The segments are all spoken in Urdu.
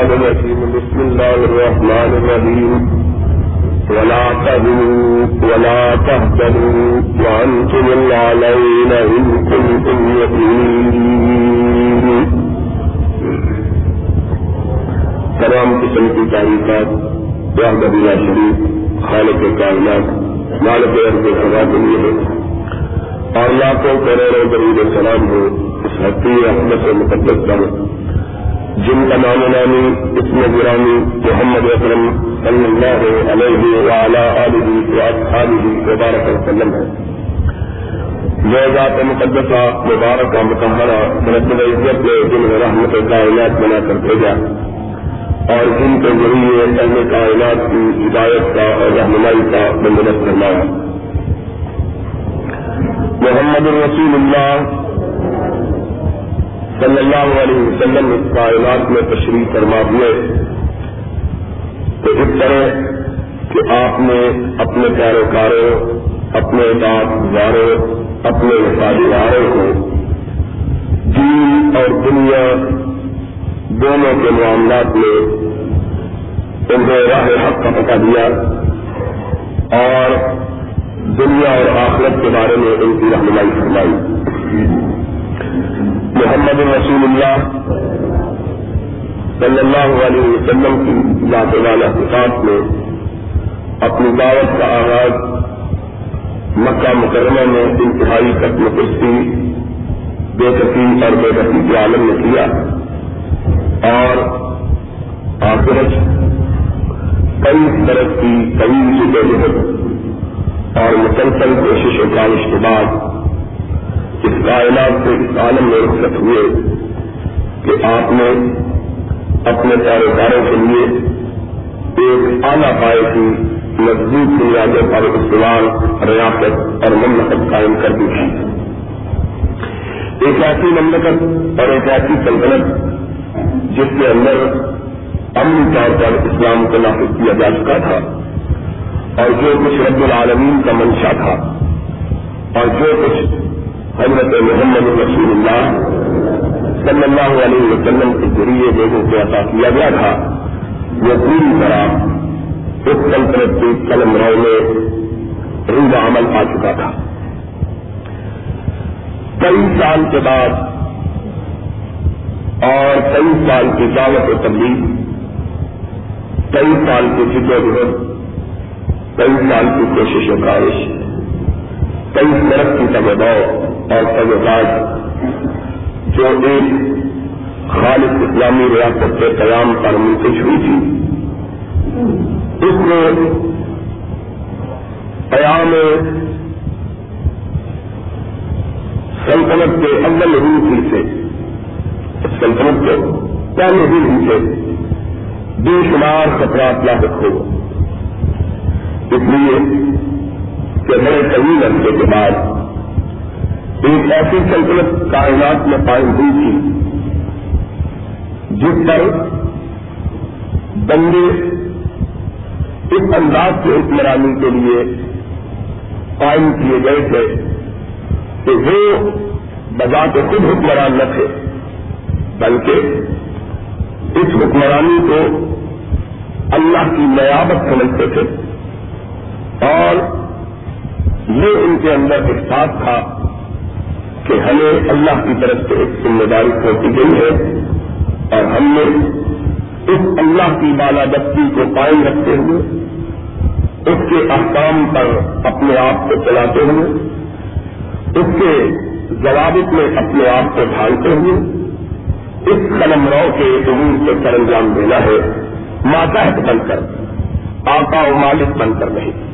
الرحمن الرحيم. بسم الله الرحمن الرحيم. ولا تهنوا ولا تهتدوا وأنتم العلين إن كنتم يقين تمام قسم کی تعریفات وحدہ بلا شریف، خالق کائنات، مالک ارد خدا کے لیے ہے اور لاکھوں کروڑوں درود سلام ہو اس حقی احمد سے مقدس پر جن کا نام نامی اس میں گرامی محمد اکرم صلی اللہ علیہ وعلا علیہ وآلہ وبارک وسلم ہے۔ جو ذات مقدسہ مبارک و متحرہ مرتب عزت نے جن رحمت کائنات بنا کر بھیجا اور جن کے ذریعے اہل کائنات کی ہدایت کا اور رہنمائی کا بندوبست کرنا محمد الرسول اللہ صلی اللہ علیہ وسلم اس کائنات میں تشریف فرما ہوئے تو اس طرح کہ آپ نے اپنے پیروکاروں، اپنے گزاروں اپنے وفاداروں کو دین اور دنیا دونوں کے معاملات میں انہیں راہ حق کا پتہ دیا اور دنیا اور آخرت کے بارے میں ان کی رہنمائی فرمائی۔ محمد رسول اللہ صلی اللہ علیہ وسلم کی ذات والا صفات میں اپنی دعوت کا آغاز مکہ مکرمہ میں انتہائی قتم کشتی بے کسی اور بے کسی کے عالم نے کیا اور آخرت کئی طرح کی کئی جدید اور مسلسل کوشش و کاوش کے بعد اس کائنات سے اس عالم میں رخصت ہوئے کہ آپ نے اپنے پیروکاروں کے لیے ایک اعلیٰ پائے کی مضبوط بنیادوں پر استعمال ریاست اور مملکت قائم کر دی تھی۔ ایک ایسی مملکت اور ایک ایسی سلطنت جس کے اندر امن طور پر اسلام کو نافذ کیا جا چکا تھا اور جو کچھ رب العالمین کا منشا تھا اور جو کچھ حضرت محمد رسول اللہ صلی اللہ علیہ وسلم کے ذریعے لوگوں کو عطا کیا گیا تھا، وہ پوری طرح اس سلطنت کی قلم رو میں روز عمل آ چکا تھا۔ کئی سال کے بعد اور کئی سال کی دعوت و تبلیغ کئی سال کی و جہد کئی سال کی کوشش و کاوش کئی طرف کی تبداؤ اور تجربات جو ایک خالد اسلامی ریاست کے قیام پر منتج ہوئی تھی۔ اس میں قیام سلطنت کے اول ہی سے۔ سلطنت کے پہلے ہی سے۔ بے شمار خطرات لاحق ہو۔ اس لیے کہ بڑے طویل عرصے کے بعد ایک ایسی سلطنت کائنات میں قائم ہوئی تھی، جس پر بندے اس انداز سے حکمرانی کے لیے قائم کیے گئے تھے کہ وہ بذات خود حکمران نہ تھے، بلکہ اس حکمرانی کو اللہ کی نیابت سمجھتے تھے اور یہ ان کے اندر احساس تھا کہ ہمیں اللہ کی طرف سے ایک ذمہ داری سونپی گئی ہے اور ہم نے اس اللہ کی بالادستی کو قائم رکھتے ہوئے، اس کے احکام پر اپنے آپ کو چلاتے ہوئے، اس کے ضوابط میں اپنے آپ کو ڈھالتے ہوئے، اس قلم رو کے عمور سے سر انجام دینا ہے، ماتحت بن کر، آقا و مالک بن کر نہیں۔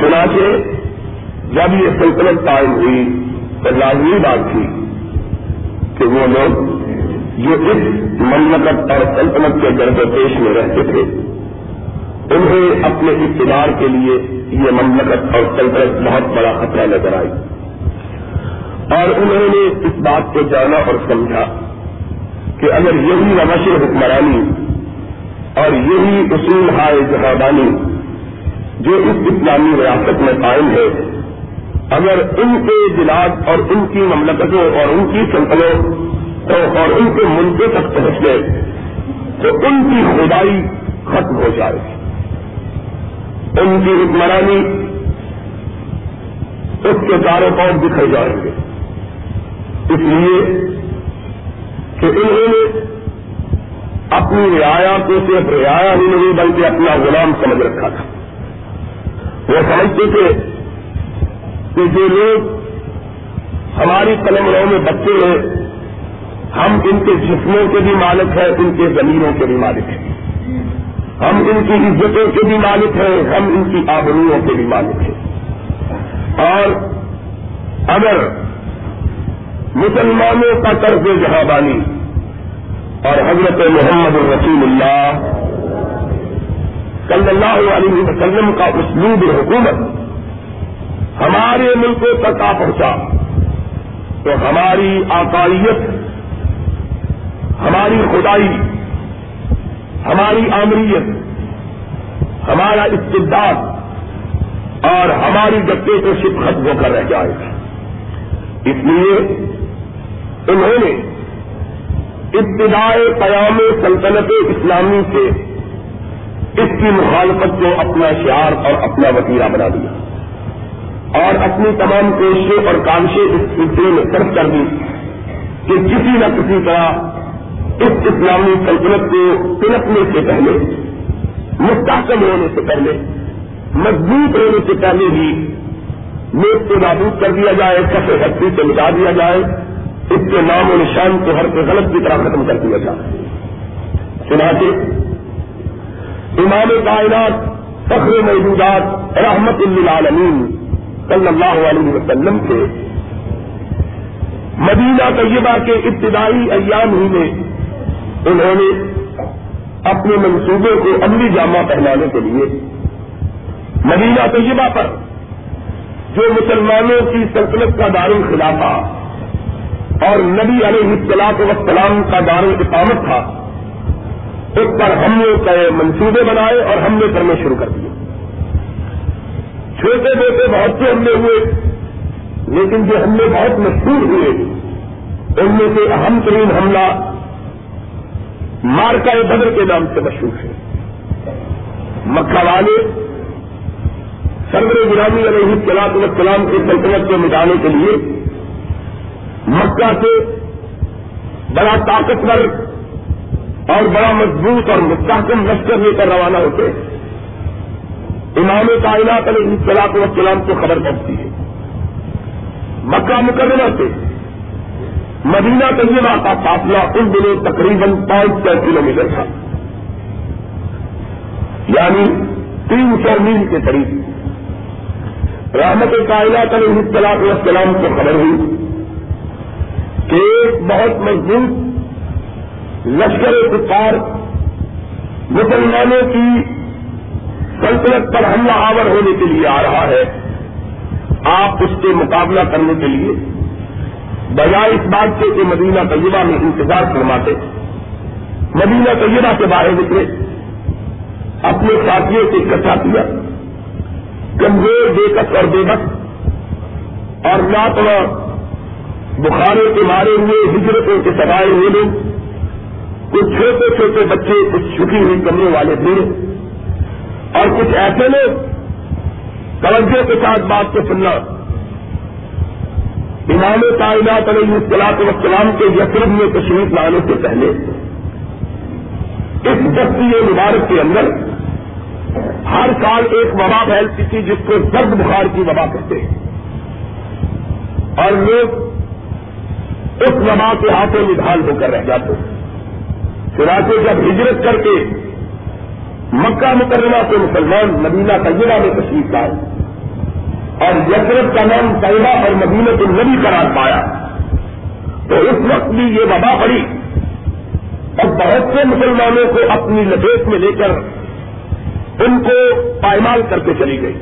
چنانچہ جب یہ سلطنت قائم ہوئی تو لازمی بات تھی کہ وہ لوگ جو اس مملکت اور سلطنت کے گرد پیش میں رہتے تھے، انہیں اپنے اقتدار کے لیے یہ مملکت اور سلطنت بہت بڑا خطرہ نظر آئی۔ اور انہوں نے اس بات کو جانا اور سمجھا کہ اگر یہی روش حکمرانی اور یہی اصول ہائے جہادانی جو اس اسلامی ریاست میں قائم ہے، اگر ان کے بلاج اور ان کی مملکتوں اور ان کی سلطنوں اور ان کے ملکے تک پہنچ گئے، تو ان کی خدائی ختم ہو جائے گی۔ ان کی حکمرانی اس کے کاروبار دکھے جائیں گے۔ اس لیے کہ انہوں نے اپنی رعایا کو صرف رعایا ہی نہیں، بلکہ اپنا غلام سمجھ رکھا تھا۔ وہ سمجھتے تھے کہ جو لوگ ہماری قلم رو میں بچے ہیں، ہم ان کے جسموں کے بھی مالک ہیں، ان کے زمینوں کے بھی مالک ہیں۔ ہم ان کی عزتوں کے بھی مالک ہیں، ہم ان کی آبروؤں کے بھی مالک ہیں۔ اور اگر مسلمانوں کا طرز جہاں بانی اور حضرت محمد رسول اللہ صلی اللہ علیہ وسلم کا اسلوب حکومت ہمارے ملکوں تک آ پہنچا تو ہماری آکائیت ہماری خدائی، ہماری آمریت، ہمارا استداد اور ہماری گٹے کو شپ ختم ہو کر رہ جائے گا۔ اس لیے انہوں نے ابتدائے قیام سلطنت اسلامی سے اس کی مخالفت کو اپنا شعار اور اپنا وطیرہ بنا دیا۔ اور اپنی تمام کوششیں اور کانشیں اس سلسلے میں صرف کر دی کہ کسی نہ کسی طرح اس اسلامی سلطنت کو پلکنے سے پہلے، مستحکم ہونے سے پہلے، مضبوط ہونے سے پہلے ہی ملک کو نابود کر دیا جائے کفے ہستی سے مٹا دیا جائے، اس کے نام و نشان کو ہر کے غلط کی طرح ختم کر دیا جائے۔ چنانچہ امام کائنات، فخر موجودات، رحمت للعالمین صلی اللہ علیہ وسلم کے۔ مدینہ طیبہ کے ابتدائی ایام ہی میں انہوں نے اپنے منصوبے کو عملی جامہ پہنانے کے لیے مدینہ طیبہ پر جو مسلمانوں کی سلطنت کا دار الخلافہ اور نبی علیہ السلاط وسلام کا دار اقامت تھا اس پر ہم نے منصوبے بنائے اور ہم نے کرنے شروع کر دیے۔ چھوٹے بیٹے بہت سے حملے ہوئے، لیکن جو حملے بہت مشہور ہوئے، ان میں سے اہم ترین حملہ مارکا بدر کے نام سے مشہور ہے۔ مکہ والے سرور غلامی علیہ السلاط والسلام کی سلطنت کو مٹانے کے لیے مکہ سے بڑا طاقتور اور بڑا مضبوط اور مستحکم لشکر لے کر روانہ ہوتے امام کائنات علیہ السلاط والسلام کو خبر پڑتی ہے۔ مکہ مقدمہ سے مدینہ طیبہ کا فاصلہ ان دنوں تقریباً پانچ سو کلو میٹر تھا۔ یعنی تین سو میل کے قریب۔ رحمت کائنات علیہ السلام والسلام کو خبر ہوئی کہ ایک بہت مضبوط لشکر کفار، مسلمانوں کی سلطنت پر حملہ آور ہونے کے لیے آ رہا ہے۔ آپ اس کے مقابلہ کرنے کے لیے بجائے اس بات سے کہ مدینہ طیبہ میں انتظار فرماتے، مدینہ طیبہ کے باہر نکلے، اپنے ساتھیوں سے اکٹھا کیا، کمزور بےکس اور بے بس، اور نہ بخارے کے مارے ہوئے ہجرتوں کے سوائے ہوئے لوگ کچھ چھوٹے چھوٹے بچے، کچھ چھٹی ہوئی کمروں والے تھے اور کچھ ایسے لوگ توجہ کے ساتھ بات کو سننا۔ امام کائنات علیہ السلاط وسلام کے یسرب میں تشریف لانے سے پہلے، اس بستی مبارک کے اندر ہر سال ایک وبا پھیلتی تھی جس کو زرد بخار کی وبا کہتے ہیں۔ اور لوگ اس وبا کے ہاتھوں میں ہو کر رہ جاتے ہیں۔ چنانچہ جب ہجرت کر کے مکہ مکرمہ سے مسلمان مدینہ طیبہ میں تشریف لائے اور یسرت کا نام طیبہ اور مدینت النبی قرار پایا تو اس وقت بھی یہ وبا پڑی اور بہت سے مسلمانوں کو اپنی لپیٹ میں لے کر ان کو پائمال کرتے چلی گئی۔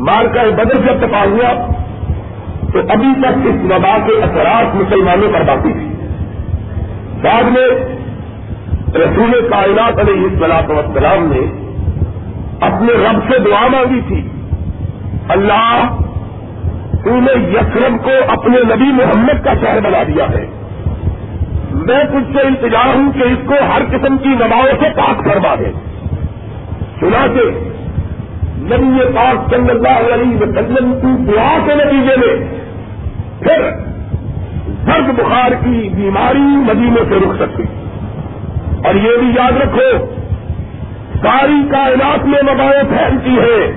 مار کا بدر جب تپا ہوا تو ابھی تک اس وبا کے اثرات مسلمانوں پر باقی تھی بعد میں رسول کائنات علیہ السلاط وسلام نے اپنے رب سے دعا مانگی تھی، اللہ تو نے یسرم کو اپنے نبی محمد کا شہر بنا دیا ہے۔ میں کچھ سے انتظار ہوں کہ اس کو ہر قسم کی نماؤں سے پاک فرما دے۔ چنا کے نبی پاک صلی اللہ علیہ وسلم کی دعا کے نتیجے میں پھر درد بخار کی بیماری مدینے سے رک سکتی۔ اور یہ بھی یاد رکھو، ساری کائنات میں وبائیں پھیلتی ہے،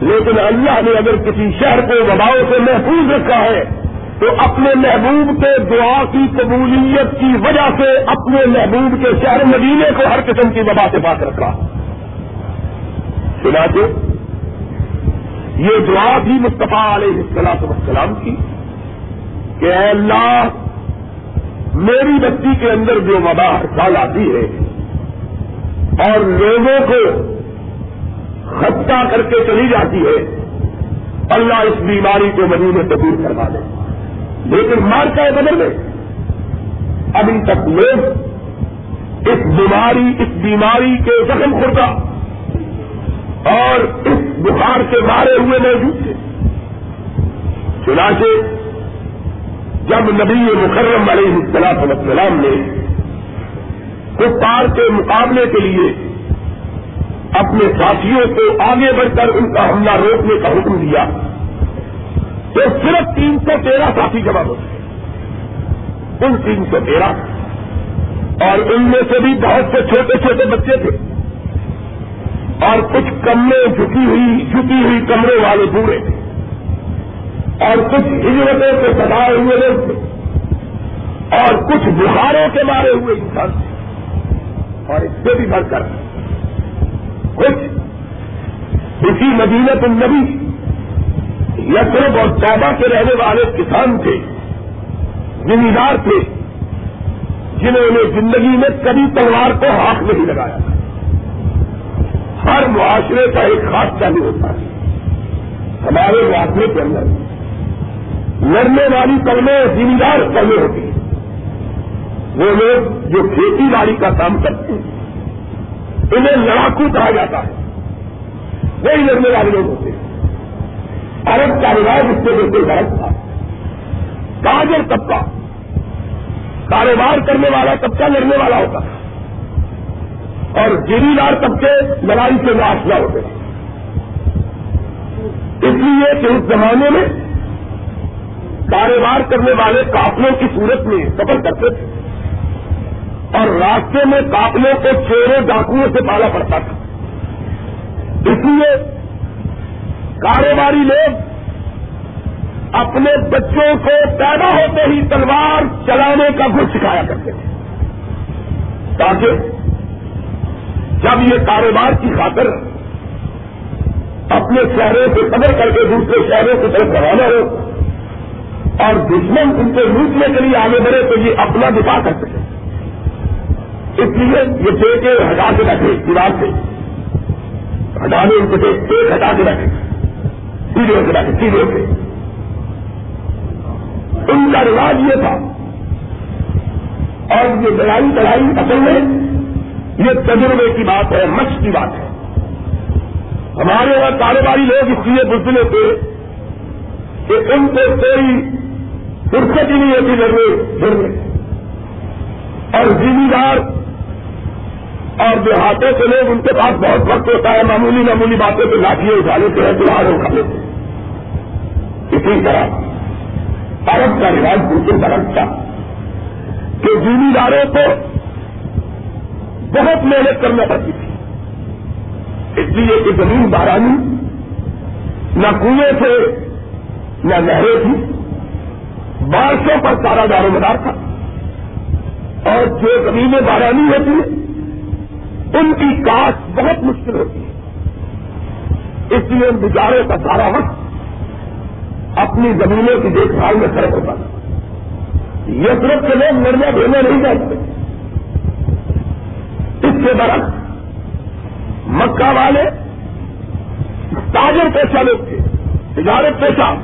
لیکن اللہ نے اگر کسی شہر کو وباؤں سے محفوظ رکھا ہے، تو اپنے محبوب کے دعا کی قبولیت کی وجہ سے اپنے محبوب کے شہر مدینے کو ہر قسم کی وبا سے پاک رکھا۔ سنا یہ دعا بھی مصطفیٰ علیہ السلام السلام کی کہ اے اللہ، میری بستی کے اندر جو وبا ہر سال آتی ہے، اور لوگوں کو خطہ کر کے چلی جاتی ہے، اللہ اس بیماری کو مدینے سے دور کروا دے۔ لیکن مارتا ہے بدل میں ابھی تک لوگ اس بیماری اس بیماری کے زخم خوردہ اور اس بخار سے مارے ہوئے موجود تھے۔ چنانچہ جب نبی مکرم علیہ السلام السلام نے کپار کے مقابلے کے لیے اپنے ساتھیوں کو آگے بڑھ کر ان کا حملہ روکنے کا حکم دیا، تو صرف تین سو تیرہ ساتھی جمع ہوتے ان تین سو تیرہ اور ان میں سے بھی بہت سے چھوٹے چھوٹے بچے تھے۔ اور کچھ کمرے جھکی ہوئی جھکی ہوئی کمرے والے بوڑھے۔ تھے اور کچھ ہجرتوں سے سدائے ہوئے لوگ تھے اور کچھ بخاروں کے مارے ہوئے انسان تھے اور اس سے بھی بڑھ کر کچھ اسی مدینت النبی یسرب اور توبہ کے رہنے والے کسان تھے، زمیندار تھے، جنہوں نے زندگی میں کبھی تلوار کو ہاتھ نہیں لگایا ہر معاشرے کا ایک خاص چالو ہوتا ہے، ہمارے معاشرے کے اندر۔ لڑنے والی قلمیں زمیندار قلمیں ہوتی ہیں۔ وہ لوگ جو کھیتی باڑی کا کام کرتے ہیں، انہیں لڑاکو کہا جاتا ہے۔ وہی لڑنے والے لوگ ہوتے ہیں۔ عرب کا رواج اس سے بالکل غلط تھا۔ تاجر طبقہ، کاروبار کرنے والا طبقہ لڑنے والا ہوتا تھا۔ اور گری دار طبقے لڑائی سے ناشلہ ہوتے۔ تھے اس لیے کہ اس زمانے میں کاروبار کرنے والے قافلوں کی صورت میں سفر کرتے تھے۔ اور راستے میں قافلوں کو چوروں ڈاکوؤں سے پالا پڑتا تھا۔ اس لیے کاروباری لوگ اپنے بچوں کو پیدا ہوتے ہی تلوار چلانے کا گھر سکھایا کرتے تھے۔ تاکہ جب یہ کاروبار کی خاطر اپنے شہروں سے قدر کر کے دوسرے شہروں کی طرف روانہ ہو اور دشمن ان کو لوٹنے کے لیے آگے بڑھے تو یہ اپنا دفاع کر سکے۔ اس لیے یہ ٹیکے ہٹا کے رکھے دیوار سے۔ ہٹانے ان کو ایک ہٹا کے رکھے۔ سیڑھیوں سے رکھے، سیڑھیوں سے ان کا رواج یہ تھا۔ اور یہ لڑائی لڑائی اصل میں یہ تجربے کی بات ہے مچ کی بات ہے۔ ہمارے یہاں کاروباری لوگ اس لیے بزلے تھے کہ ان کو کوئی فرصت ہی نہیں ہوتی لڑنے پھرنے اور ذمہ دار اور دیہاتوں کے لوگ ان کے پاس بہت وقت ہوتا ہے، معمولی معمولی باتوں پہ لاٹھیاں اٹھا لیتے ہیں تہوار اٹھا لیتے ہیں اسی طرح عرب کا رواج بالکل الگ تھا کہ ذمہ داروں کو بہت محنت کرنا پڑتی تھی۔ اس لیے کہ زمین بارانی نہ کنویں تھے، نہ نہریں تھی بارشوں پر سارا دار و مدار تھا۔ اور جو زمینیں بارانی ہوتی ہیں، ان کی کاٹ بہت مشکل ہوتی ہے۔ اس لیے ان کا سارا وقت اپنی زمینوں کی دیکھ بھال میں فرق ہوتا ہے یہ صرف کے لوگ نرمیا بھیجنے نہیں جاتے۔ اس کے برعکس، مکہ والے تاجر پیشہ لوگ تھے، تجارت پیشہ،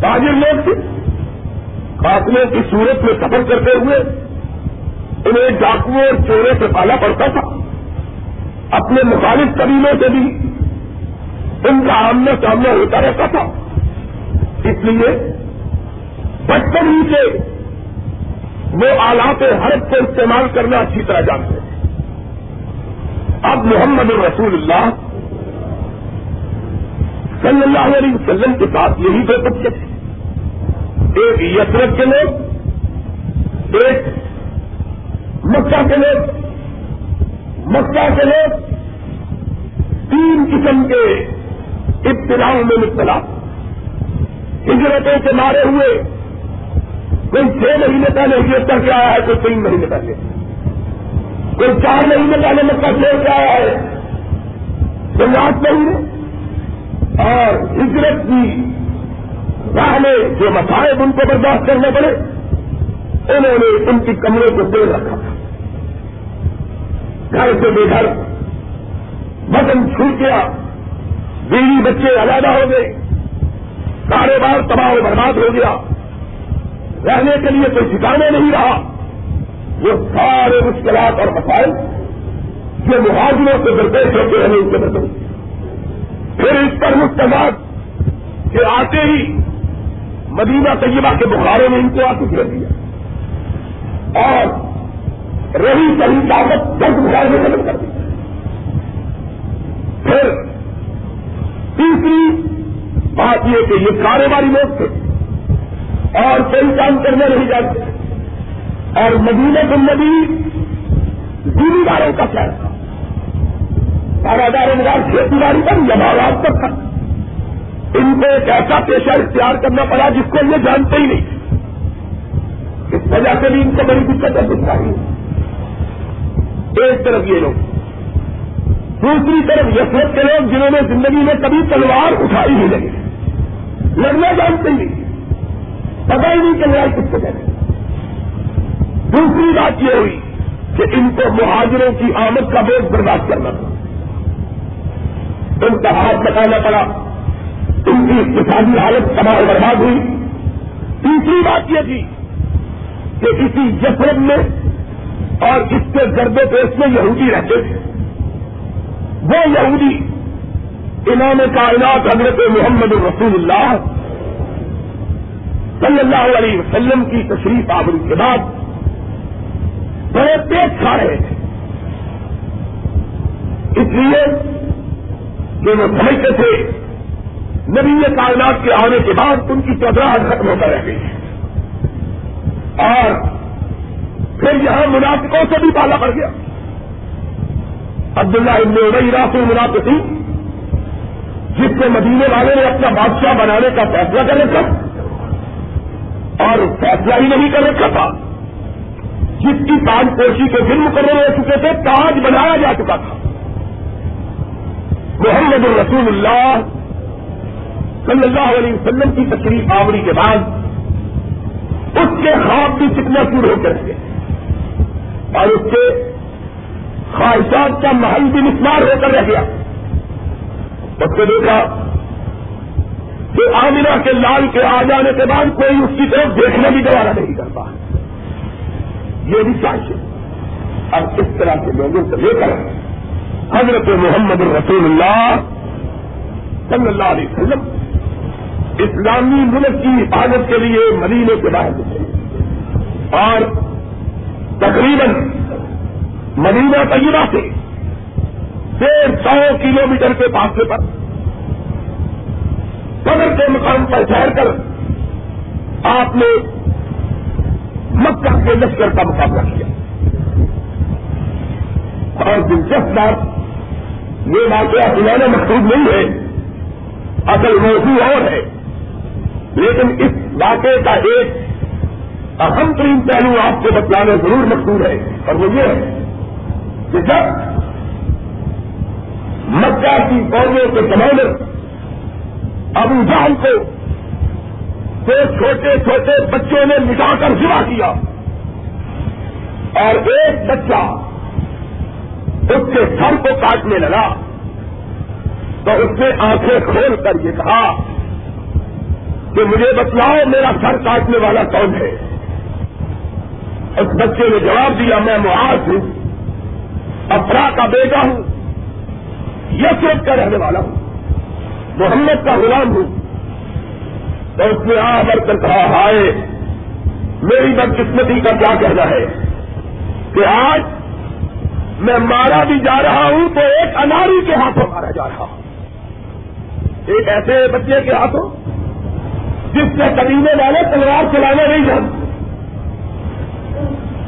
تاجر لوگ تھے۔ قافلوں کی صورت میں سفر کرتے ہوئے انہیں ڈاکوؤں اور چوروں سے پالا پڑتا تھا۔ اپنے مخالف قبیلوں سے بھی ان کا آمنا سامنا ہوتا رہتا تھا۔ اس لیے بچپن ہی سے وہ آلات حرف کو استعمال کرنا اچھی طرح جانتے ہیں۔ اب محمد الرسول اللہ صلی اللہ علیہ وسلم کے ساتھ یہی دو بچے تھے۔ ایک یسرت کے لوگ، ایک مکہ کے لوگ، مکہ کے لوگ تین قسم کے ابتداؤں میں مبتلا۔ ہجرتوں سے مارے ہوئے، کوئی چھ مہینے پہلے ہجرت کر کے آیا ہے، کوئی تین مہینے پہلے۔ کوئی چار مہینے پہلے مکہ چھوڑ کے آیا ہے۔ کوئی آٹھ مہینے اور ہجرت کی راہ میں جو مسائل ان کو برداشت کرنے پڑے، انہوں نے ان کی کمروں کو دیر رکھا تھا۔ گھر سے بے گھر بدن چھوٹ گیا، بیوی بچے علیحدہ ہو گئے، کاروبار تباہ و برباد ہو گیا۔ رہنے کے لیے کوئی ٹھکانے نہیں رہا۔ وہ سارے مشکلات اور مسائل جو مہاجروں سے درپیش ہوتے رہے ان کے بدل پھر اس پر مستقبات کہ آتے ہی مدینہ طیبہ کے بخاروں میں ان کو آتی کر دیا۔ اور رہی صحیح طاقت درد بخار میں مدد کر دی۔ پھر تیسری بات یہ کہ یہ کاروباری لوگ تھے اور کوئی کام کرنے نہیں جاتے۔ اور مدینہ کو ندی زمینداروں کا کیا تھا۔ کاراگار مدار کھیتی باڑی پر جماعت پر تھا۔ ان کو ایک ایسا پیشہ اختیار کرنا پڑا جس کو یہ جانتے ہی نہیں۔ اس وجہ سے بھی ان کو بڑی دقت ہے ایک طرف یہ لوگ۔ دوسری طرف یسرت کے لوگ جنہوں نے زندگی میں کبھی تلوار اٹھائی ہی نہیں۔ لڑنا جانتے ہی نہیں۔ پتا ہی نہیں چل رہا کس کو کہتے دوسری بات یہ ہوئی کہ ان کو مہاجروں کی آمد کا بوجھ برداشت کرنا تھا ان کا ہاتھ بتانا پڑا۔ ان کی اقتصادی حالت تباہ برباد ہوئی۔ تیسری بات یہ تھی کہ کسی جسرت میں اور اس کے گردے پیش میں یہودی رہتے تھے۔ وہ یہودی امام کائنات حضرت محمد رسول اللہ صلی اللہ علیہ وسلم کی تشریف آبری کے بعد بڑے پیٹ کھا رہے تھے۔ اس لیے کہ وہ سمجھتے تھے نبی کائنات کے آنے کے بعد ان کی چودراہٹ ختم ہوتا رہ گئی اور پھر یہاں منافقوں سے بھی پالا پڑ گیا۔ عبداللہ ابن ابئی راس منافقی جس کو مدینے والے نے اپنا بادشاہ بنانے کا فیصلہ کر رکھا اور فیصلہ ہی نہیں کر رکھا تھا۔ جس کی تاج پوشی کے دن مقرر ہو چکے تھے، تاج بنایا جا چکا تھا۔ محمد الرسول اللہ صلی اللہ علیہ وسلم کی تشریف آوری کے بعد اس کے خواب بھی کتنا شروع ہو کر کے اور اس کے خواہشات کا محل بھی مسمار ہو کر رہ گیا۔ اس کو دیکھا کہ آمنا کے لال کے آ جانے کے بعد کوئی اس کی طرف دیکھنے بھی دوبارہ نہیں کرتا یہ بھی چاہیے اب اس طرح کے لوگوں سے لے کر حضرت محمد رسول اللہ صلی اللہ علیہ وسلم اسلامی ملک کی حفاظت کے لیے مدینے کے باہر اور تقریباً مدینہ طیبہ سے ڈیڑھ سو کلو میٹر کے فاصلے پر بدر کے مقام پر ٹھہر کر آپ نے مکہ کے لشکر کا مقابلہ کیا۔ اور دلچسپ بات یہ واقعہ پرانا مقصود نہیں ہے، اصل موضوع اور ہے۔ لیکن اس واقعے کا ایک اہم ترین پہلو آپ کو بتلانا ضرور مقصود ہے اور وہ یہ ہے کہ جب مکہ کی فوجوں کے کمانڈر ابو جان کو دو چھوٹے چھوٹے بچوں نے مٹا کر جمع کیا اور ایک بچہ اس کے سر کو کاٹنے لگا تو اس نے آنکھیں کھول کر یہ کہا کہ مجھے بتلاؤ میرا سر کاٹنے والا کون ہے؟ اس بچے نے جواب دیا، میں معاذ ہوں، افرا کا بیٹا ہوں یسرت کا رہنے والا ہوں، محمد کا غلام ہوں. تو اس نے آ بڑھ کر کہا، ہائے، میری بدقسمتی کا کیا کہنا ہے کہ آج میں مارا بھی جا رہا ہوں تو ایک اناری کے ہاتھوں مارا جا رہا ہوں۔ ایک ایسے بچے کے ہاتھوں جس سے قدیمے والے تلوار چلانے نہیں جانتے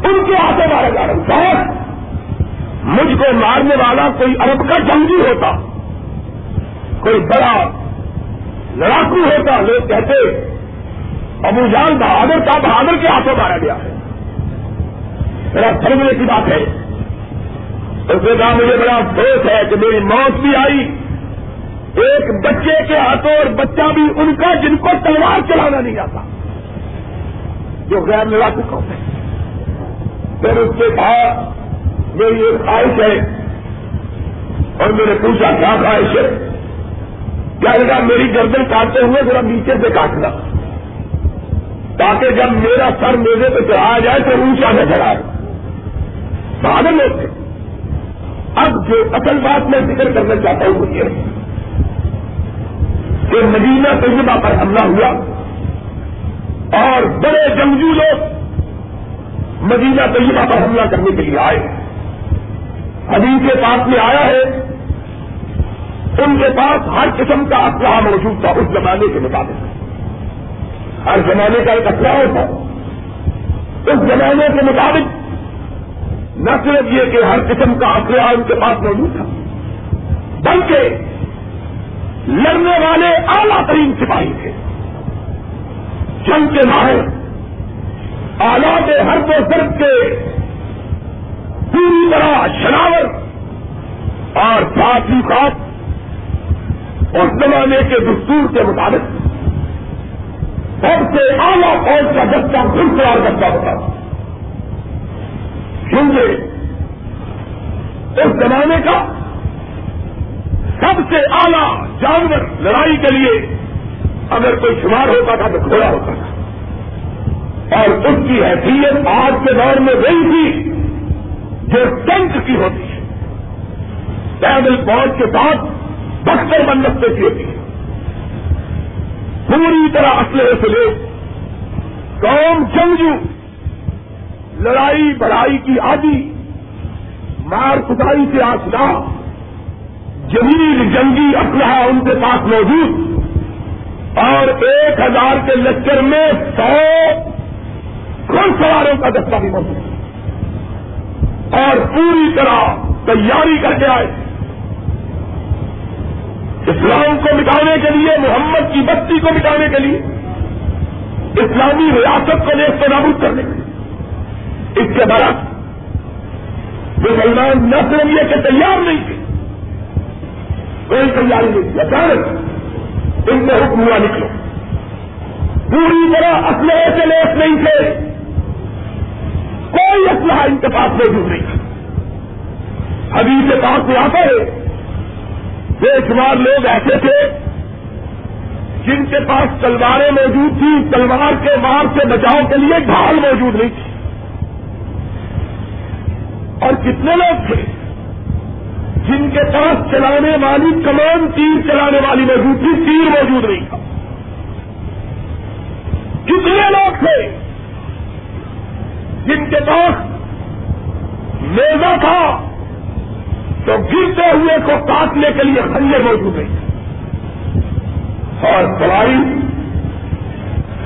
ان کے ہاتھوں مارا جا رہا ہوں مجھ کو مارنے والا کوئی عرب کا جنگی ہوتا۔ کوئی بڑا لڑاکو ہوتا۔ لوگ کہتے، ابو جان بہادر کا بہادر کے ہاتھوں مارا گیا ہے۔ میرا سمجھنے کی بات ہے۔ اس نے کہا، مجھے بڑا افسوس ہے کہ میری موت بھی آئی۔ ایک بچے کے ہاتھوں اور بچہ بھی ان کا جن کو تلوار چلانا نہیں آتا، جو غیر لڑاکو ہوتے پھر اس کے بعد میری ایک خواہش ہے، اور میں نے پوچھا، کیا خواہش ہے؟ کیا لگا میری گردن کاٹتے ہوئے ذرا نیچے سے کاٹنا؟ تاکہ جب میرا سر میرے پہ چڑھایا جائے تو اونچا نہ چڑھائے بہادر لوگ تھے۔ اب جو اصل بات میں ذکر کرنا چاہتا ہوں وہ یہ کہ مدینہ طیبہ پر حملہ ہوا اور بڑے جنگجو لوگ مدینہ طیبہ پر حملہ کرنے کے لیے آئے۔ حدیث کے پاس میں آیا ہے، ان کے پاس ہر قسم کا اسلحہ موجود تھا اس زمانے کے مطابق۔ ہر زمانے کا ایک اسلحہ ہوتا اس زمانے کے مطابق نہ صرف یہ کہ ہر قسم کا اسلحہ ان کے پاس موجود تھا، بلکہ لڑنے والے اعلیٰ ترین سپاہی تھے۔ جنگ کے ماہر آلات ہر دو ضرب کے پوری طرح شناور اور ساتھ ہی ساتھ اور زمانے کے دستور کے مطابق سب سے اعلیٰ فوج کا دستہ پھر تیار کرتا ہوتا تھا۔ اس زمانے کا سب سے اعلی جانور لڑائی کے لیے اگر کوئی شمار ہوتا تھا تو گھوڑا ہوتا تھا۔ اور اس کی حیثیت آج کے دور میں وہی تھی جو ٹینک کی ہوتی ہے۔ پیدل فوج کے ساتھ بختر بندستے کی ہوتی ہے۔ پوری طرح اسلحے سے لے، قوم جنگجو، لڑائی بڑائی کی آدھی، مار کٹائی سے آسنا جمیل جنگی اسلحہ ان کے پاس موجود اور ایک ہزار کے لشکر میں سو خود سواروں کا دستہ بھی موجود اور پوری طرح تیاری کر کے آئے۔ اسلام کو مٹانے کے لیے، محمد کی بستی کو مٹانے کے لیے، اسلامی ریاست کو دیش کو نابود کرنے کے لیے۔ اس کے بعد مسلمان نہ صرف یہ کہ تیار نہیں تھے کوئی تیاری نہیں تھی اچانک ان میں حکم ہوا نکلو۔ پوری طرح اسلحے سے لیس نہیں تھے۔ کوئی اسلحہ ان کے پاس موجود نہیں۔ تھا ابھی کے پاس میں آتا ہے۔ بے شمار لوگ ایسے تھے جن کے پاس تلواریں موجود تھی تلوار کے مار سے بچاؤ کے لیے ڈھال موجود نہیں تھی۔ اور کتنے لوگ تھے؟ جن کے پاس چلانے والی کمان تیر چلانے والی موجود تھی تیر موجود نہیں تھا۔ کتنے لوگ تھے جن کے پاس میزا تھا تو گرتے ہوئے کو کاٹنے کے لیے خلے موجود نہیں تھے۔ اور سواری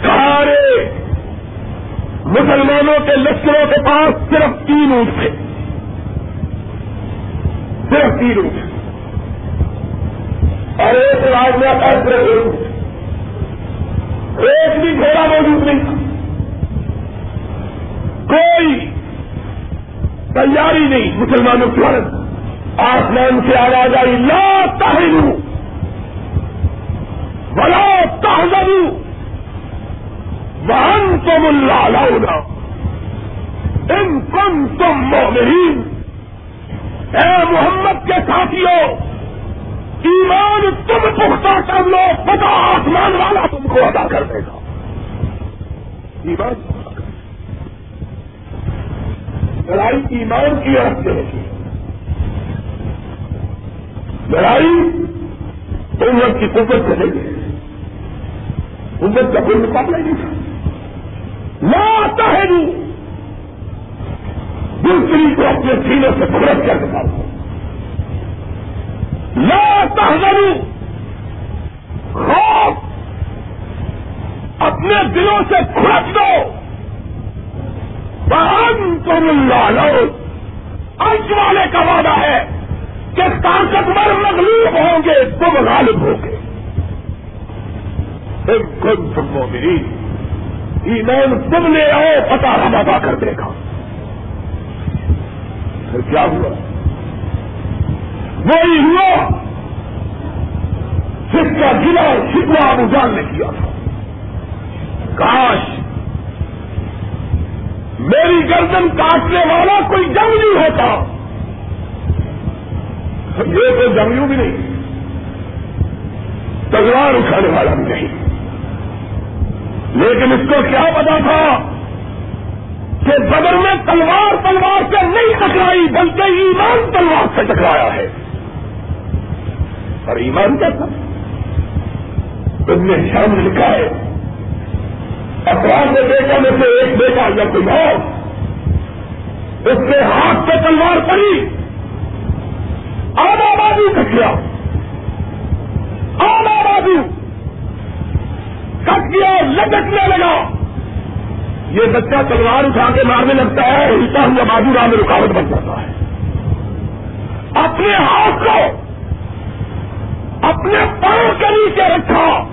سارے مسلمانوں کے لشکروں کے پاس صرف تین اونٹ تھے۔ صرف تین روپ اور ایک راج میں آتا ہے صرف ایک ایک بھی گھوڑا موجود نہیں۔ تھا کوئی تیاری نہیں مسلمانوں کی عورت آسمان سے آواز آئی، لا تہلو۔ بلا تہذبو وہن تم اللہ لاؤنا ان کم تم مومنین اے محمد ساتھیوں ایمان تم پختہ کر لو پتا آسمان والا تم کو ادا کر دے گا۔ ایمان لڑائی ایمان کی عرب سے ہوتی لڑائی امت کی قوت سے نہیں ہے۔ امت کا کوئی مقابلہ نہیں تھا لاتا ہے دوسری کو اپنے سینے سے پکڑ کر دکھاؤ لاتا ہے خوف اپنے دلوں سے کھڑک دو. تم لالو انچ والے کا وعدہ ہے کہ طاقتور مغلوب ہوں گے، تم غالب ہوں گے. خود تم میری ایمان تم لے آؤ پتا ربا کر دے گا. پھر کیا ہوا؟ وہی ہوا جس کا گلا شکوا ابو جان نے کیا تھا۔ کاش میری گردن کاٹنے والا کوئی جنگ نہیں ہوتا۔ یہ تو جنگیوں بھی نہیں، تلوار اٹھانے والا بھی نہیں۔ لیکن اس کو کیا پتا تھا کہ بدر میں تلوار تلوار سے نہیں ٹکرائی، بلکہ ایمان تلوار سے ٹکرایا ہے۔ اور ایمان کیا تھا تم نے شرم لکھا ہے۔ افراد بیٹا میں سے ایک بیٹا یا کوئی اور، اس کے ہاتھ سے تلوار پڑی آب آبادی کٹ گیا آب آبادی۔ کٹ گیا لٹکنے لگا۔ یہ بچہ تلوار اٹھا کے مارنے لگتا ہے ہلتا ہوا بازو راہ میں رکاوٹ بن جاتا ہے۔ اپنے ہاتھ کو اپنے پاؤں کے نیچے رکھا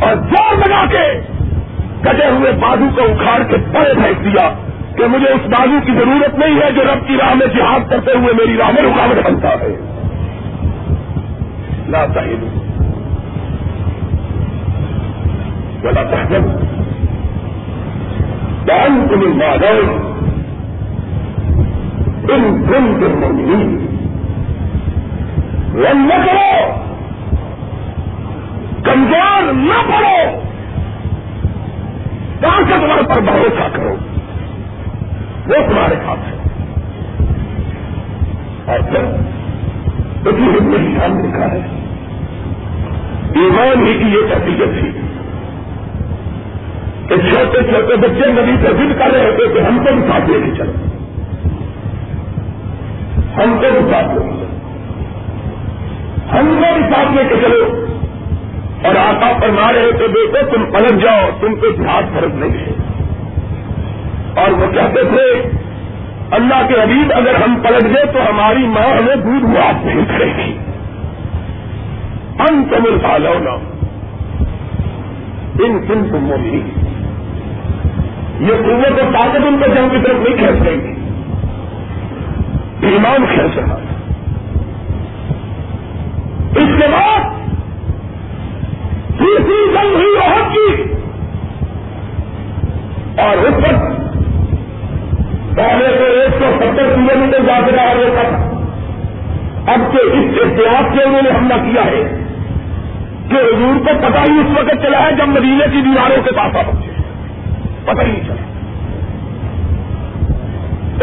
اور زور لگا کے کٹے ہوئے بازو کو اکھاڑ کے پڑے پھینک دیا کہ مجھے اس بازو کی ضرورت نہیں ہے جو رب کی راہ میں جہاد کرتے ہوئے میری راہ میں رکاوٹ بنتا ہے۔ لا تحید ولا تحزن وأنتم المعدون إن كنتم مؤمنين۔ نہ کرو۔ کمزور نہ پڑو۔ طاقتور پر بھروسہ کرو۔ وہ تمہارے ہاتھ ہے۔ اور پھر اسی ہندو شان لکھا ہے۔ ایمان ہی کی یہ تحقیقت تھی کہ چھوٹے چھوٹے بچے نبی سے ضد کر رہے تھے کہ ہم کو بھی ساتھ لے کے چلو۔ ہم کو بھی ساتھ لے کے چلو۔ ہم کو بھی ساتھ لے کے چلو۔ اور آقا فرما رہے تھے دیکھو تم پلٹ جاؤ، تم کو ہاتھ فرق نہیں ہے اور وہ کہتے تھے، اللہ کے حبیب، اگر ہم پلٹ گئے تو ہماری ماں ہمیں دودھ معاف نہیں کرے گی۔ ہم تم نا۔ ان تم تم مولی یہ قوت و طاقت ان کو جنگ کی طرف نہیں کھینچ رہی۔ ایمان کھینچ رہا اس کے بعد تیسری جنگ ہوئی بہت کی۔ اور اس وقت پہلے تو ایک سو ستر کلو میٹر جا کے رہا ہوتا تھا اب کے اس احتیاط سے انہوں نے حملہ کیا ہے کہ حضور کو پتا ہی اس وقت چلا ہے جب مدینے کی دیواروں کے پاس آ پہنچے۔ پتہ ہی نہیں چلا۔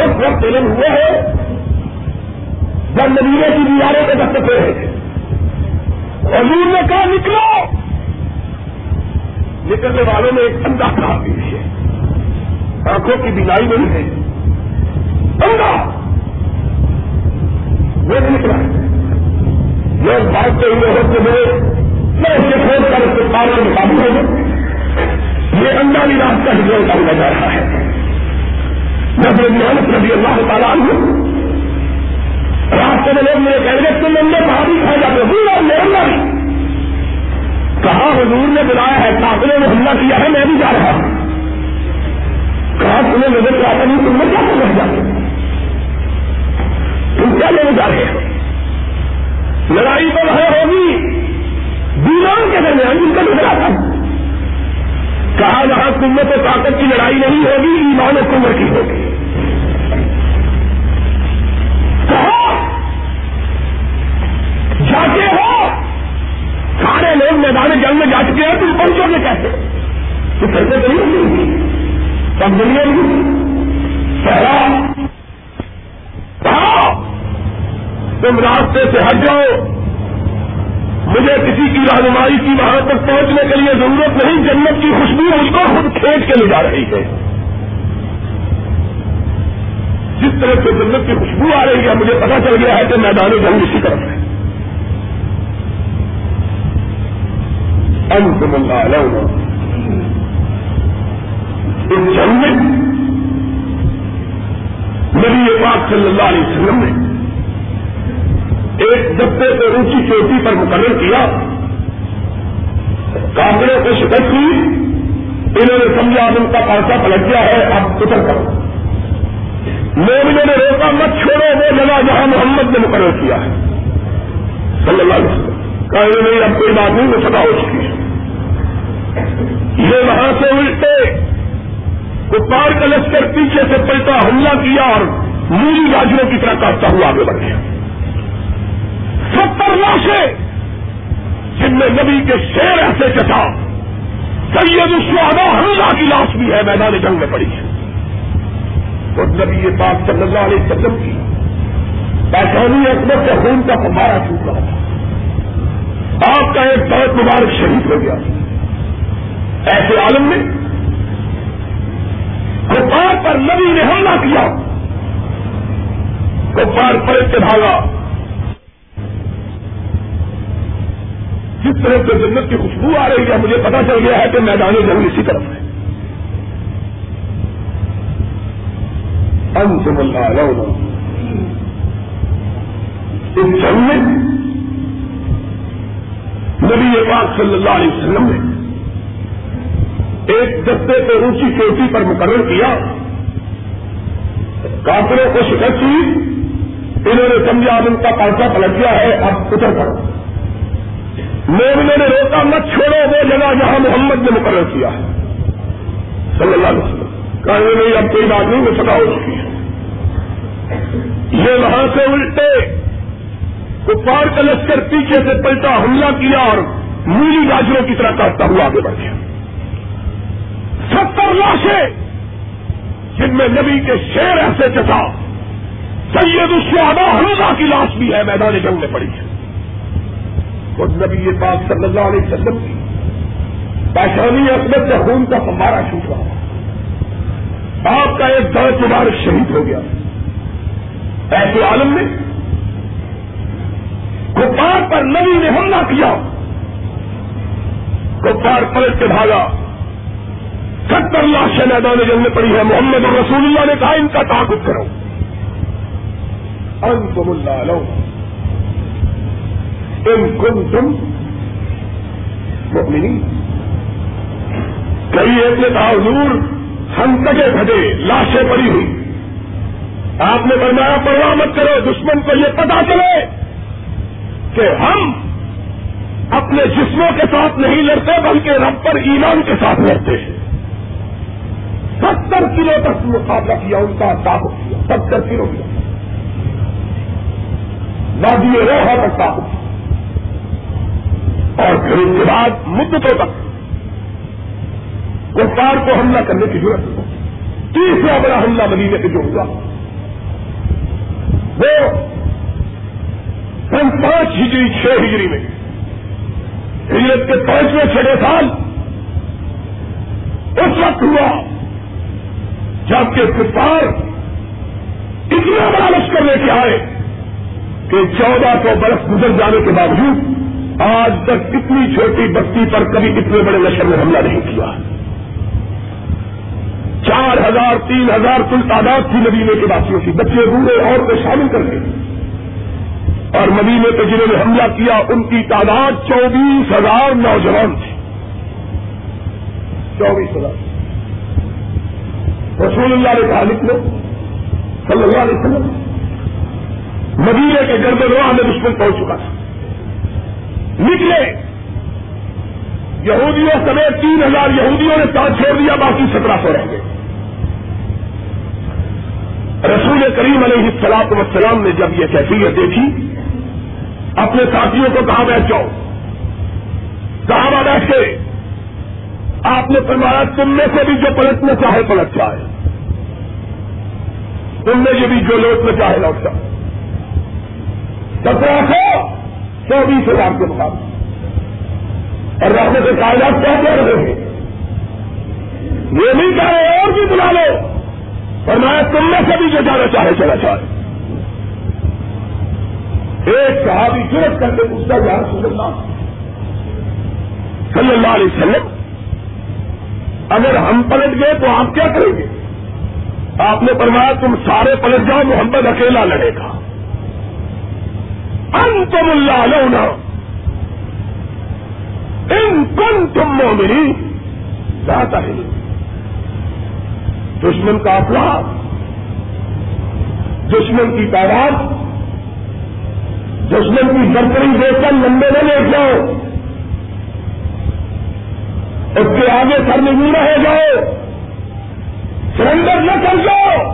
اس وقت علم ہوئے ہے جب مدینے کی دیواروں کے دست پہ رہے تھے حضور نے کہا، نکلو! نکلنے والوں میں ایک اندھا کھا بھی ہے۔ آنکھوں کی بینائی نہیں ہے۔ اندھا وہ نکلا۔ لوگ بھاگتے ہوئے ہوتے ہوئے میں اس کے کھول کر اس کے پاس میں قابو ہو یہ اندھا بھی راستہ ہی جوڑ کر جا رہا ہے نظر محمد رضی اللہ تعالیٰ عنہ راستے میں لوگ میرے کہہ رہے تم اندر باہر ہی کھا جاتے ہو اور میرے اندر کہا، حضور نے بلایا ہے کافلوں نے حملہ کیا ہے، میں بھی جا رہا ہوں۔ کہا، تمہیں نظر چاہتا نہیں، تم نے کیا سمجھ جاتے تم کیا لینے جا رہے ہو؟ لڑائی تو وہ ہوگی۔ دیوان کے درمیان جن کا نظر آتا کہا، وہاں قوت و طاقت کی لڑائی نہیں ہوگی، ایمان و کمر کی ہوگی۔ جاتے ہو؟ سارے لوگ میدان جنگ میں جا چکے ہیں، تم پہنچو گے کیسے؟ تو کیسے نہیں سب دنیا پہلا تم راستے سے ہٹ جاؤ۔ مجھے کسی کی رہنمائی کی وہاں تک پہنچنے کے لیے ضرورت نہیں، جنت کی خوشبو اس کو خود کھینچ کے لے جا رہی ہے۔ جس طرح سے جنت کی خوشبو آ رہی ہے، مجھے پتا چل گیا ہے کہ میدان جنگ اسی طرف ہے۔ انتم اللہ اس جنگ میں نبی پاک صلی اللہ علیہ وسلم نے ایک دبے کو اونچی چوٹی پر مقرر کیا، کافروں کو شکست کی انہوں نے سمجھا ان کا پارسا پلٹ گیا ہے، اب اتر کرو مومنوں نے روکا، مت چھوڑو، وہ جگہ جہاں محمد نے مقرر کیا ہے۔ صلی اللہ علیہ وسلم۔ کہا، نہیں اب کوئی بات نہیں، وہ سدا ہو یہ وہاں سے الٹے، کپار کا لشکر پیچھے سے پلٹا، حملہ کیا اور مولی راجوں کی طرح کاٹتا ہوا آگے بڑھ گیا۔ ستر لاشیں جن میں نبی کے شیر ایسے چٹا سید الشہدا حملہ کی لاش بھی ہے، میدان جنگ میں پڑی ہے۔ اور نبی یہ بات صلی اللہ علیہ وسلم کی پیشانی اکبر سے خون کا پمارا چھوٹ رہا تھا۔ آپ کا ایک بہت مبارک شہید ہو گیا۔ ایسے عالم میں کپار پر نبی نے حملہ کیا کپار پر کے بھاگا جس طرح سے جنت کی خوشبو آ رہی ہے، مجھے پتا چل گیا ہے کہ میدان جنگ اسی طرف ہے۔ انتم اللہ اس جنگ میں نبی پاک صلی اللہ علیہ وسلم نے ایک دستے کو اونچی چوٹی پر مقرر کیا۔ کافروں کو شکست کی انہوں نے سمجھا ان کا پرچہ پلٹ گیا ہے، اب اتر کرو مومنوں نے روکا، مت چھوڑو، وہ جگہ جہاں محمد نے مقرر کیا ہے۔ صلی اللہ علیہ وسلم۔ کہنے نہیں اب کوئی بات نہیں، وہ سدا ہو چکی ہے۔ یہ وہاں سے الٹے۔ کپار کا لشکر پیچھے سے پلٹا، حملہ کیا اور مولی گاجروں کی طرح کاٹتا ہوا آگے بڑھ گیا۔ ستر لاشیں جن میں نبی کے شیر ایسے چٹا سید الشہدا حملہ کی لاش بھی ہے، میدان جنگ میں پڑی ہے۔ اور نبی یہ بات صلی اللہ علیہ وسلم کی پیشانی اکبر سے خون کا ہمارا چھوٹ رہا آپ کا ایک درد مبارک شہید ہو گیا۔ ایسے عالم میں کپار پر نبی نے حملہ کیا۔ کپار پلٹ کے بھاگا۔ ستر لاش میدان جنگ میں پڑی ہے محمد رسول اللہ نے کہا، ان کا تعاقب کرو۔ انتم اللہ علیہ ان کن تم مؤمنی کئی ایک نے کہا حضور ہم تگے بھٹے لاشیں پڑی ہوئی۔ آپ نے فرمایا، پرواہ مت کرو، دشمن کو یہ پتا چلے کہ ہم اپنے جسموں کے ساتھ نہیں لڑتے، بلکہ رب پر ایمان کے ساتھ لڑتے ہیں۔ ستر کلو تک مقابلہ کیا، ان کا تعاقب کیا ستر کلو کیا وادی روحا تک تعاقب کیا اور پھر اس کے بعد مدتوں تک کفار کو حملہ کرنے کی ضرورت تیسرا بڑا حملہ مدینے پہ جو ہوا، وہ سن پانچ ہجری، چھ ہجری میں۔ ہجرت کے پانچویں چھٹے سال اس وقت ہوا۔ جبکہ کفار اتنا بڑا لشکر لے کے آئے کہ چودہ سو برس گزر جانے کے باوجود آج تک اتنی چھوٹی بستی پر کبھی اتنے بڑے لشکر نے حملہ نہیں کیا۔ چار ہزار، تین ہزار کل تعداد تھی مدینے کے باسیوں کی۔ بچے بوڑھے اور کو شامل کر کے۔ اور مدینے پہ جنہوں نے حملہ کیا، ان کی تعداد چوبیس ہزار نوجوان تھی۔ چوبیس ہزار۔ رسول اللہ نے کہا لکھ لو صلی اللہ علیہ وسلم، مدینے کے گرد روح میں دشمن پہنچ چکا تھا۔ نکلے۔ یہودیوں سمیت تین ہزار یہودیوں نے ساتھ چھوڑ دیا، باقی سترہ سو رہ گئے۔ رسول کریم علیہ السلام وسلام نے جب یہ کیفیت دیکھی، اپنے ساتھیوں کو کہاں بیٹھ جاؤ۔ کہاں بیٹھ کے۔ آپ نے فرمایا تم میں سے بھی جو پلٹنا چاہے پلٹ جائے۔ تم میں سے بھی جو لوٹنا چاہے لوٹ جائے۔ سترہ سو چوبیس ہزار کے مقابلے۔ اور رحمت کائنات کیا کہہ رہے ہیں؟ یہ نہیں کہہ رہے اور بھی بلا لو۔ اور میں تم میں سے بھی جو جانا چاہے چلا چاہے ایک صحابی جرت کر کے پوچھتا جا صلی اللہ صلی اللہ علیہ وسلم اگر ہم پلٹ گئے تو آپ کیا کریں گے؟ آپ نے فرمایا تم سارے پلٹ جاؤ، محمد اکیلا لڑے گا۔ ان تم اللہ لونا ان کن تم مومنی جاتا ہی دشمن کا افراد دشمن کی تعداد، دشمن کی برتری دیکھ کر لمبے نہ لے جاؤ۔ اس کے آگے سر نہیں رہ جاؤ سرنڈر نہ کر جاؤ۔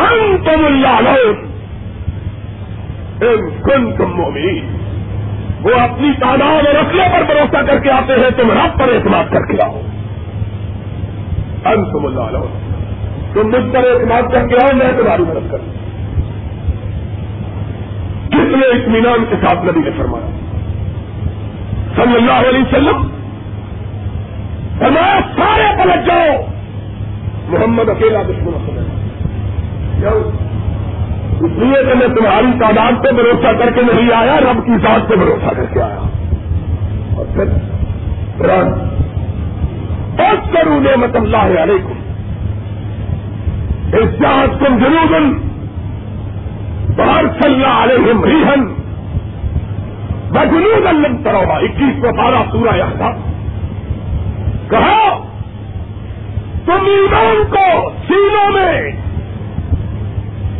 ان تم اللہ کن تم مومی وہ اپنی تعداد اور اصلے پر بھروسہ کر کے آتے ہیں، تم رب پر اعتماد کر کے آؤ۔ ان تم اللہ تم مجھ پر اعتماد کر کے آؤ، میں تمہاری مدد کروں۔ کتنے اطمینان کے ساتھ نبی نے فرمایا۔ صلی اللہ علیہ وسلم ہمارا سارے پلٹ جاؤ۔ محمد اکیلا دشمن سمجھ اس لیے کہ میں تمہاری تعداد پہ بھروسہ کر کے نہیں آیا، رب کی ذات پہ بھروسہ کر کے آیا۔ اور پھر قرآن بہت کروں نعمت اللہ علیکم۔ اس جہاز تم جنوبن باہر چلنا علیہم ریحن بجنود اللہ تروہ اکیس کو بارہ سورہ یا کہا، تم ایمان کو سینوں میں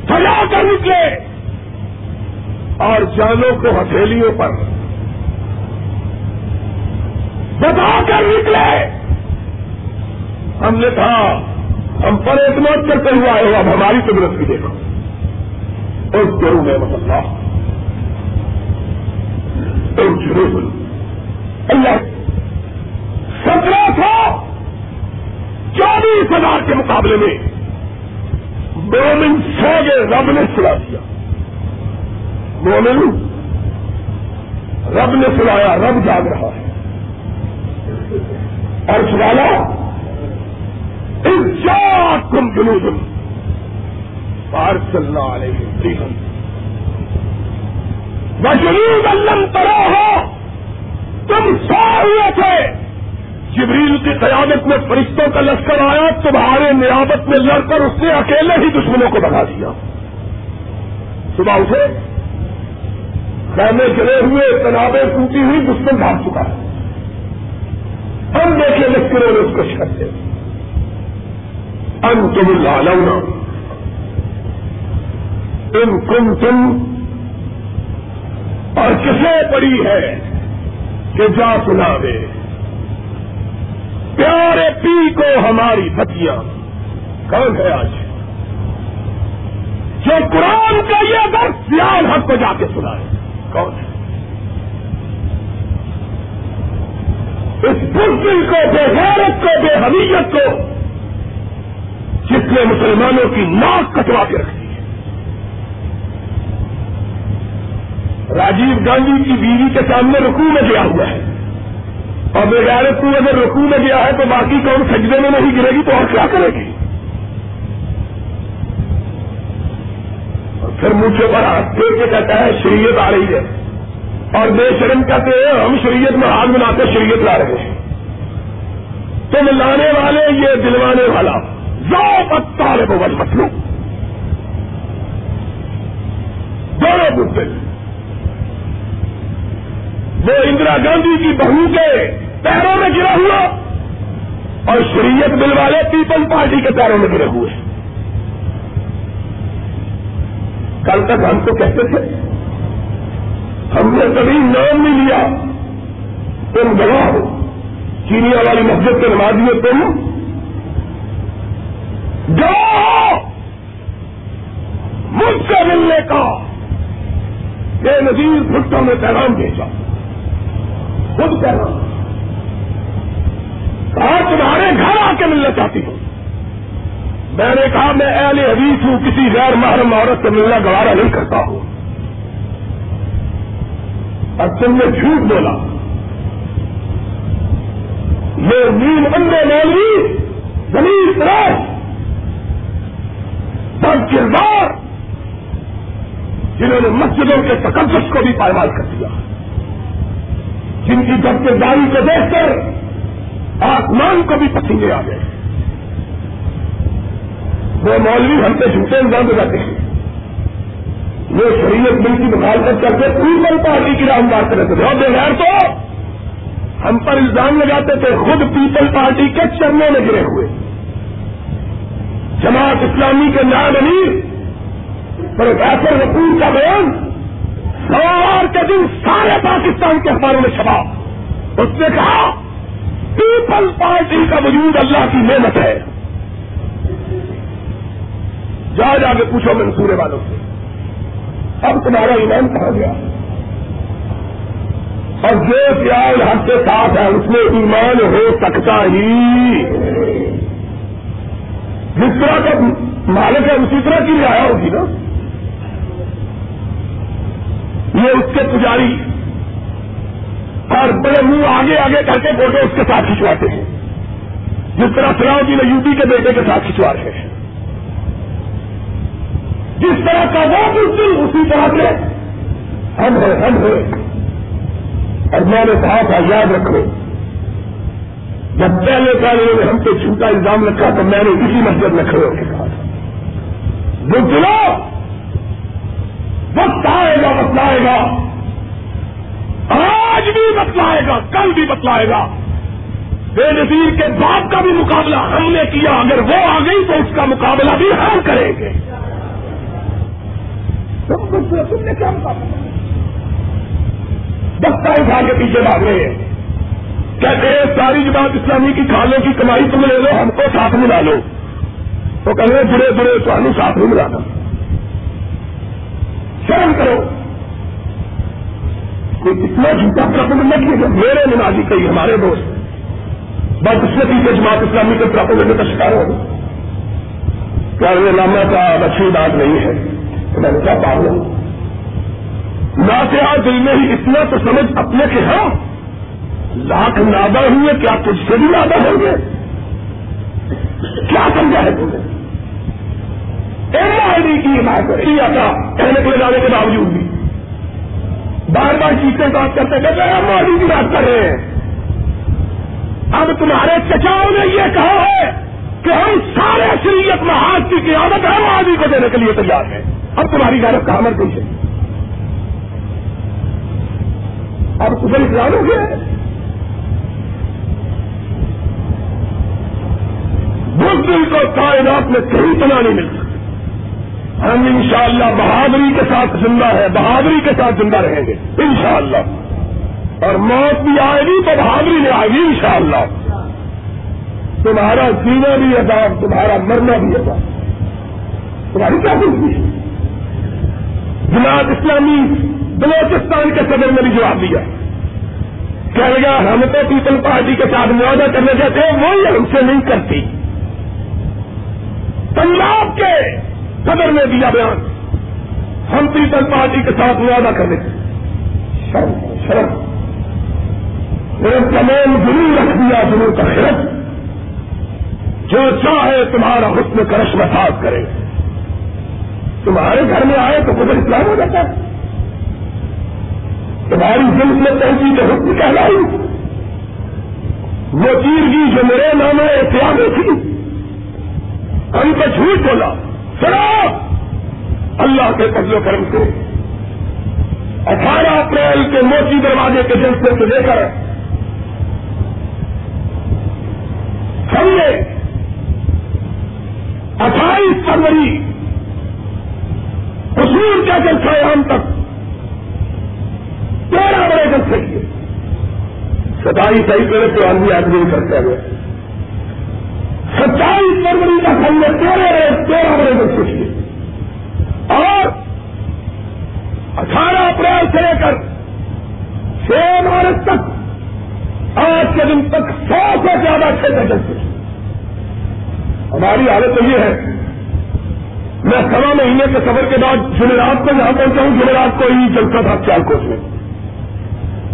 سجا کر نکلے اور جانوں کو ہتھیلیوں پر بتا کر نکلے ہم نے کہا، ہم پر اعتماد کرتے ہوا ہے اب ہماری قدرت بھی دیکھو۔ اس ضرور میں مسلح ضرور اللہ۔ سترہ سو چوبیس ہزار کے مقابلے میں مومن سو گئے رب نے سلا دیا۔ مومن رب نے سلایا، رب جاگ رہا ہے۔ اور سوالا اس کم جنوب پار چلنا علیہ وجنود علم ترا ہو تم سو ہوئے تھے۔ جبریل کی قیادت میں فرشتوں کا لشکر آیا، تمہارے نیابت میں لڑ کر اس نے اکیلے ہی دشمنوں کو بتا دیا۔ صبح اسے خیمے چلے ہوئے تنابیں ٹوٹی ہوئی، دشمن بھاگ چکا ہے۔ ہم دیکھے لشکروں نے اس کو شکست دے ان تم لالونا ان کم تم اور کسے پڑی ہے کہ جا سنا دے۔ پیارے پی کو ہماری بچیاں کون ہے آج؟ جو قرآن کا یہ درد سیال حق کو جا کے سنائے، کون ہے؟ اس بزدل کو، بے غیرت کو، بے حمیت کو جس نے مسلمانوں کی ناک کٹوا کے رکھی راجیو گاندھی کی بیوی کے سامنے رکوع میں گیا ہوا ہے۔ اور بغیر تو اگر رکوع میں گیا ہے تو باقی کون سجدے میں نہیں گرے گی تو اور کیا کرے گی؟ اور پھر مجھے پر ہاتھ پھیر کے کہتا ہے، شریعت آ رہی ہے۔ اور بے شرم کہتے ہیں، ہم شریعت میں ہاتھ ملاتے شریعت لا رہے ہیں۔ تم لانے والے، یہ دلوانے والا پتا ہے بول مطلب دونوں بدل وہ اندرا گاندھی کی بہو کے پیروں میں گرا ہوا اور شریعت بل والے پیپل پارٹی کے پیروں میں گرے ہوئے۔ کل تک ہم تو کہتے تھے، ہم نے کبھی نام نہیں لیا، تم گواہ ہو، چینیا والی مسجد کے نمازی تم گواہ مجھ سے ملنے کا بے نظیر بھٹوں میں پیغام بھیجا۔ خود کہنا کہا، تمہارے گھر آ کے ملنا چاہتی ہوں۔ میں نے کہا، میں اہل حدیث ہوں، کسی غیر محرم عورت سے ملنا گوارا نہیں کرتا ہوں۔ اور تم نے جھوٹ بولا۔ یہ نیم بندے مولوی زمین طرح بد کردار جنہوں نے مسجدوں کے تقدس کو بھی پائمال کر دیا۔ جن کی داری کو دیکھ کر آسمان کو بھی پسندے آ گئے۔ وہ مولوی ہم سے جھوٹے الزام لگاتے ہیں۔ وہ شریعت مل کی مخالفت کر کے پیپل پارٹی کی رام بات کرتے تھے۔ اور بغیر تو ہم پر الزام لگاتے تھے خود پیپل پارٹی کے چرنوں میں گرے ہوئے۔ جماعت اسلامی کے نام امیر پروفیسر رقور کا بیان سوار کے دن سارے پاکستان کے اخباروں میں چھپا۔ اس نے کہا پیپل پارٹی کا وجود اللہ کی محنت ہے۔ جا جا کے پوچھو منصورے والوں سے۔ اب تمہارا ایمان کہاں گیا؟ اور جو پیار حق کے ساتھ ہے، اس میں ایمان ہو سکتا ہی۔ جس طرح کا مالک ہے، اسی طرح کی رعایا ہوگی نا۔ یہ اس کے پجاری اور بڑے منہ آگے آگے کر کے فوٹو اس کے ساتھ کھنچواتے ہیں۔ جس طرح فلاؤ جی نے یو پی کے بیٹے کے ساتھ کھنچوا رہے ہیں۔ جس طرح کا وہ کچھ اسی طرح سے ہم ہے ہم ہے اور میں نے کہا تھا، یاد رکھو، جب پہلے پہلے ہم سے چھوٹا الزام رکھا تو میں نے اسی مسجد میں کھڑے ہو کے کہا تھا۔ وہ چلو وقت بتلائے گا۔ آج بھی بتلائے گا، کل بھی بتلائے گا۔ بے نظیر کے باپ کا بھی مقابلہ ہم نے کیا، اگر وہ آ گئی تو اس کا مقابلہ بھی ہم کریں گے۔ تم نے کیا مقابلہ؟ بستا اٹھا کے پیچھے بھاگ رہے ہیں۔ کہتے ہیں، ساری جی جماعت اسلامی کی کھانوں کی کمائی تم لے لو، ہم کو ساتھ ملا لو۔ تو کہتے برے برے تو ساتھ نہیں ملانا۔ شرم کرو۔ کوئی اتنا جھوٹا پراپنڈ میرے نمازی کئی، ہمارے دوست۔ بس اس نے پیچھے جماعت اسلامی کے پراپنڈ کا شکار ہو کیا نامہ کا اچھی بات نہیں ہے؟ تو میں نے کیا پاگل نہ سے آج دل میں ہی اتنا تو سمجھ اپنے کے ہاں۔ لاکھ نادا ہوئے، کیا کچھ سے بھی نادا ہوں گے؟ کیا سمجھا ہے تم نے ایم آئی ڈی کی حمایت کیا تھا کہنے کے لے جانے کے باوجود بھی۔ بار بار چیزیں بات کرتے کہتے ایم آئی ڈی کی بات کر رہے ہیں۔ اب تمہارے چچاؤں نے یہ کہا ہے کہ ہم سارے شریعت میں کی قیادت ایم آئی کو دینے کے لیے تیار ہیں۔ اب تمہاری غیرت کا عمل کوئی ہے اب تمہیں اطلاع ہو گیا دل کو کائنات میں کہیں پناہ نہیں مل ہم انشاءاللہ بہادری کے ساتھ زندہ ہے بہادری کے ساتھ زندہ رہیں گے، انشاءاللہ۔ اور موت بھی آئے گی تو بہادری میں آئے گی، انشاءاللہ۔ تمہارا جینا بھی عذاب تمہارا مرنا بھی عذاب تمہاری کیا خوشی ہے؟ جماعت اسلامی بلوچستان کے صدر نے بھی جواب دیا۔ کہہ گیا ہم تو پیپل پارٹی کے ساتھ معاہدہ کرنے جاتے ہیں، وہی ہم سے نہیں کرتی۔ پنجاب کے صدر نے دیا بیان۔ ہم پیپل پارٹی کے ساتھ معاہدہ کرنے۔ کے شرم شرم۔ میرے تمام ضرور رکھ دیا ضرور کا خرچ۔ جو چاہے تمہارا حسن کرش مساج کرے۔ تمہارے گھر میں آئے تو خود اسلام ہو جاتا ہے۔ تمہاری دل میں پہنچی تو حکم کہلائی۔ وہ چیز کی جو میرے نام احتیاط تھی۔ ہم کو جھوٹ بولا۔ چلو اللہ کے قبل و کرم سے اٹھارہ اپریل کے موتی دروازے کے جلسے سے لے کر ہم نے اٹھائیس فروری حصول کیا جلسہ ہم تک تیرہ بڑے جلسے کیے۔ ستائیس صحیح کرے تو آدمی آدمی کرتے ہوئے ستائیس فروری کا ہم نے تیرہ تیرہ بڑے جلسے کیے اور اٹھارہ اپریل سے لے کر چھ مارچ تک آج کے دن تک سو سے زیادہ چھ جلسے ہماری حالت تو یہ ہے، میں سوا مہینے کے سفر کے بعد جمعرات کو یہاں پہنچا ہوں جمعرات کو ہی چلتا تھا سیال کوٹ میں۔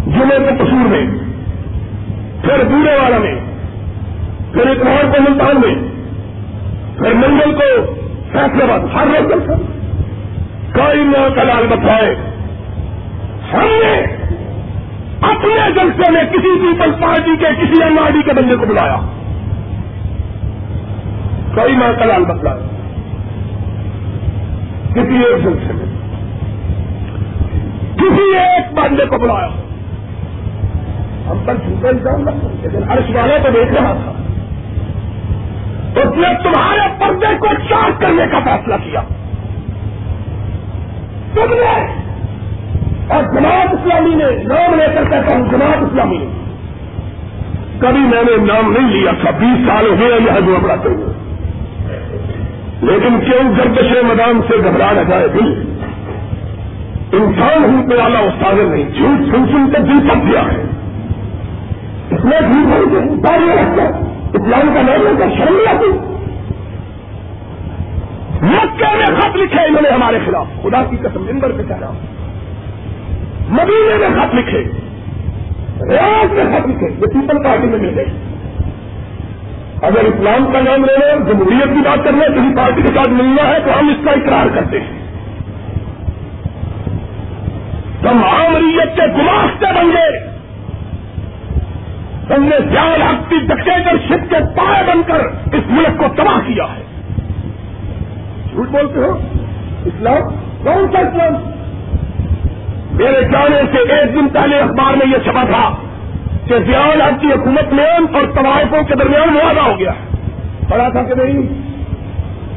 جمعے کے قصور میں، پھر بوڑھے والا میں۔ پھر اتوار کو ملتان میں پھر منگل کو فیصلہ باد ہر روز جلسہ کوئی نہ کلال بتائے ہم نے اپنے جلسے میں کسی پیپل پارٹی کے، کسی ایم آر ڈی کے بندے کو بلایا۔ کوئی نہ کلال بتلایا کسی ایک جلسے میں۔ کسی ایک بندے کو بلایا۔ ہم پر جھوٹا الزام نہ لیکن عرش والے تو دیکھ رہا تھا۔ اس نے تمہارے پردے کو چارج کرنے کا فیصلہ کیا۔ تم نے اور جماعت اسلامی نے نام لے کر کہتا ہوں، جماعت اسلامی نے۔ کبھی میں نے نام نہیں لیا تھا، بیس سال ہو گئے یہ دعا بڑھاتے ہوئے لیکن کیوں گردش میدان سے گھبرا نہ جائے دل؟ انسان ہوں پہ والا استاد نہیں، جھوٹ سن سن کر دل تک دیا ہے۔ اس میں جھوٹ نہیں رکھتا اسلام کا نام لے کر شرم آتی؟ مکے میں خط لکھے انہوں نے ہمارے خلاف۔ خدا کی قسم ممبر پہ کہہ رہا ہوں مدینے میں خط لکھے۔ ریاض میں خط لکھے۔ یہ پیپل پارٹی میں مل گئے اگر اسلام کا نام لے رہے جمہوریت کی بات کر رہے ہیں، کسی پارٹی کے ساتھ ملنا ہے تو ہم اس کا اقرار کرتے ہیں۔ ہم عامریت کے گماشتے بن گئے ہم نے زیادہ حق کی ڈکٹیٹر شپ کے پائے بن کر اس ملک کو تباہ کیا ہے۔ جھوٹ بولتے ہو؟ اسلام؟ کون سا اسلام؟ میرے جانے سے ایک دن پہلے اخبار میں یہ چھپا تھا کہ زیاد آپ کی حکومت میں اور طوائفوں کے درمیان معاہدہ ہو گیا۔ پڑا تھا کہ نہیں؟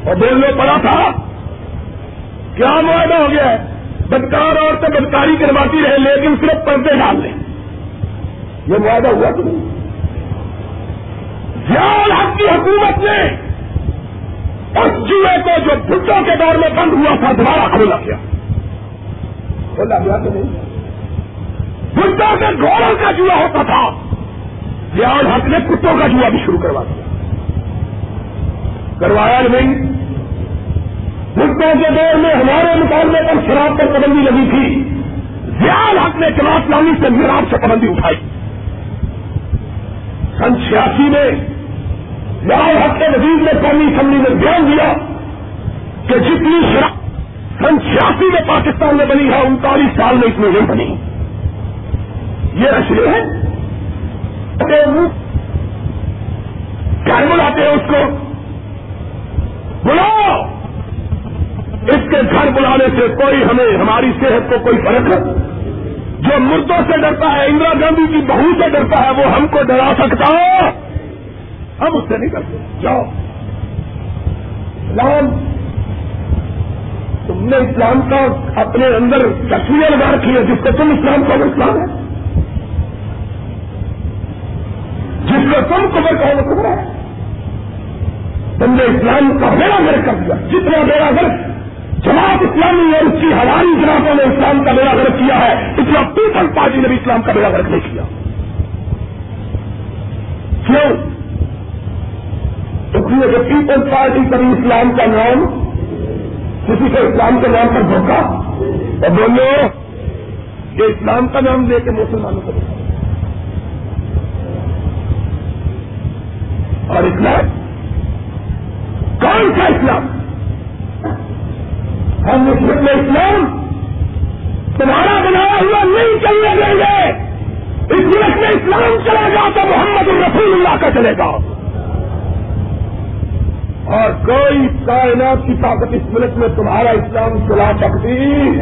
اور دل میں پڑا تھا۔ کیا معاہدہ ہو گیا ہے؟ بدکار عورتیں بدکاری کرواتی رہے لیکن صرف پردے ڈال لیں۔ یہ معاہدہ ہوا کہ نہیں۔ زیاد آپ کی حکومت نے اس جوئے کو جو بھٹوں کے دور میں بند ہوا تھا، دوبارہ کھولا گیا۔ کھولا گیا تو نہیں؟ بھٹوں کے گھوڑوں کا جوا ہوتا تھا۔ ریاض حق نے کتوں کا جوا بھی شروع کروا دیا۔ کروایا نہیں۔ بھٹوں کے دور میں ہمارے مقابلے پر شراب پر پابندی لگی تھی۔ ریاض حق نے کلاس لانی سے میراب سے پابندی اٹھائی۔ سن چھیاسی میں لال حق کے وزیر نے قومی اسمبلی میں بیان دیا کہ جتنی شراب سن چھیاسی میں پاکستان میں بنی ہے، انتالیس سال میں اس میں نہیں بنی۔ یہ اشرے ہے۔ کیا بلاتے ہیں اس کو؟ بلاؤ! اس کے گھر بلانے سے کوئی ہمیں، ہماری صحت کو کوئی فرق ہے؟ جو مردوں سے ڈرتا ہے، اندرا گاندھی کی بہو سے ڈرتا ہے، وہ ہم کو ڈرا سکتا ہو ہم اس سے نہیں کرتے جاؤ۔ اسلام، تم نے اسلام کا اپنے اندر تصویر لگا رکھی ہے جس کو تم اسلام کو اسلام ہے جس کو تم قبر کہو وہ قبر ہے تم نے اسلام کا بیڑا گرک کر دیا۔ جتنا بیڑا گرک جماعت اسلامی اور اس کی ہماری جماعتوں نے اسلام کا بیڑا گرک کیا ہے اتنا پیپل پارٹی نے بھی اسلام کا بیڑا گرک نہیں کیا۔ کیوں؟ اس لیے کہ پیپلز پارٹی کبھی اسلام کا نام، کسی کو اسلام کے نام پر دھوکا؟ اور بولو کہ اسلام کا نام دے کے مسلمانوں کو اور اسلام کون سا اسلام؟ ہم مسلم اسلام تمہارا بنایا ہوا نہیں چلنے دیں گے۔ اس ملک میں اسلام چلا گا تو محمد الرسول اللہ کا چلے گا۔ اور کوئی کائنات کی طاقت اس ملک میں تمہارا اسلام چلا سکتی۔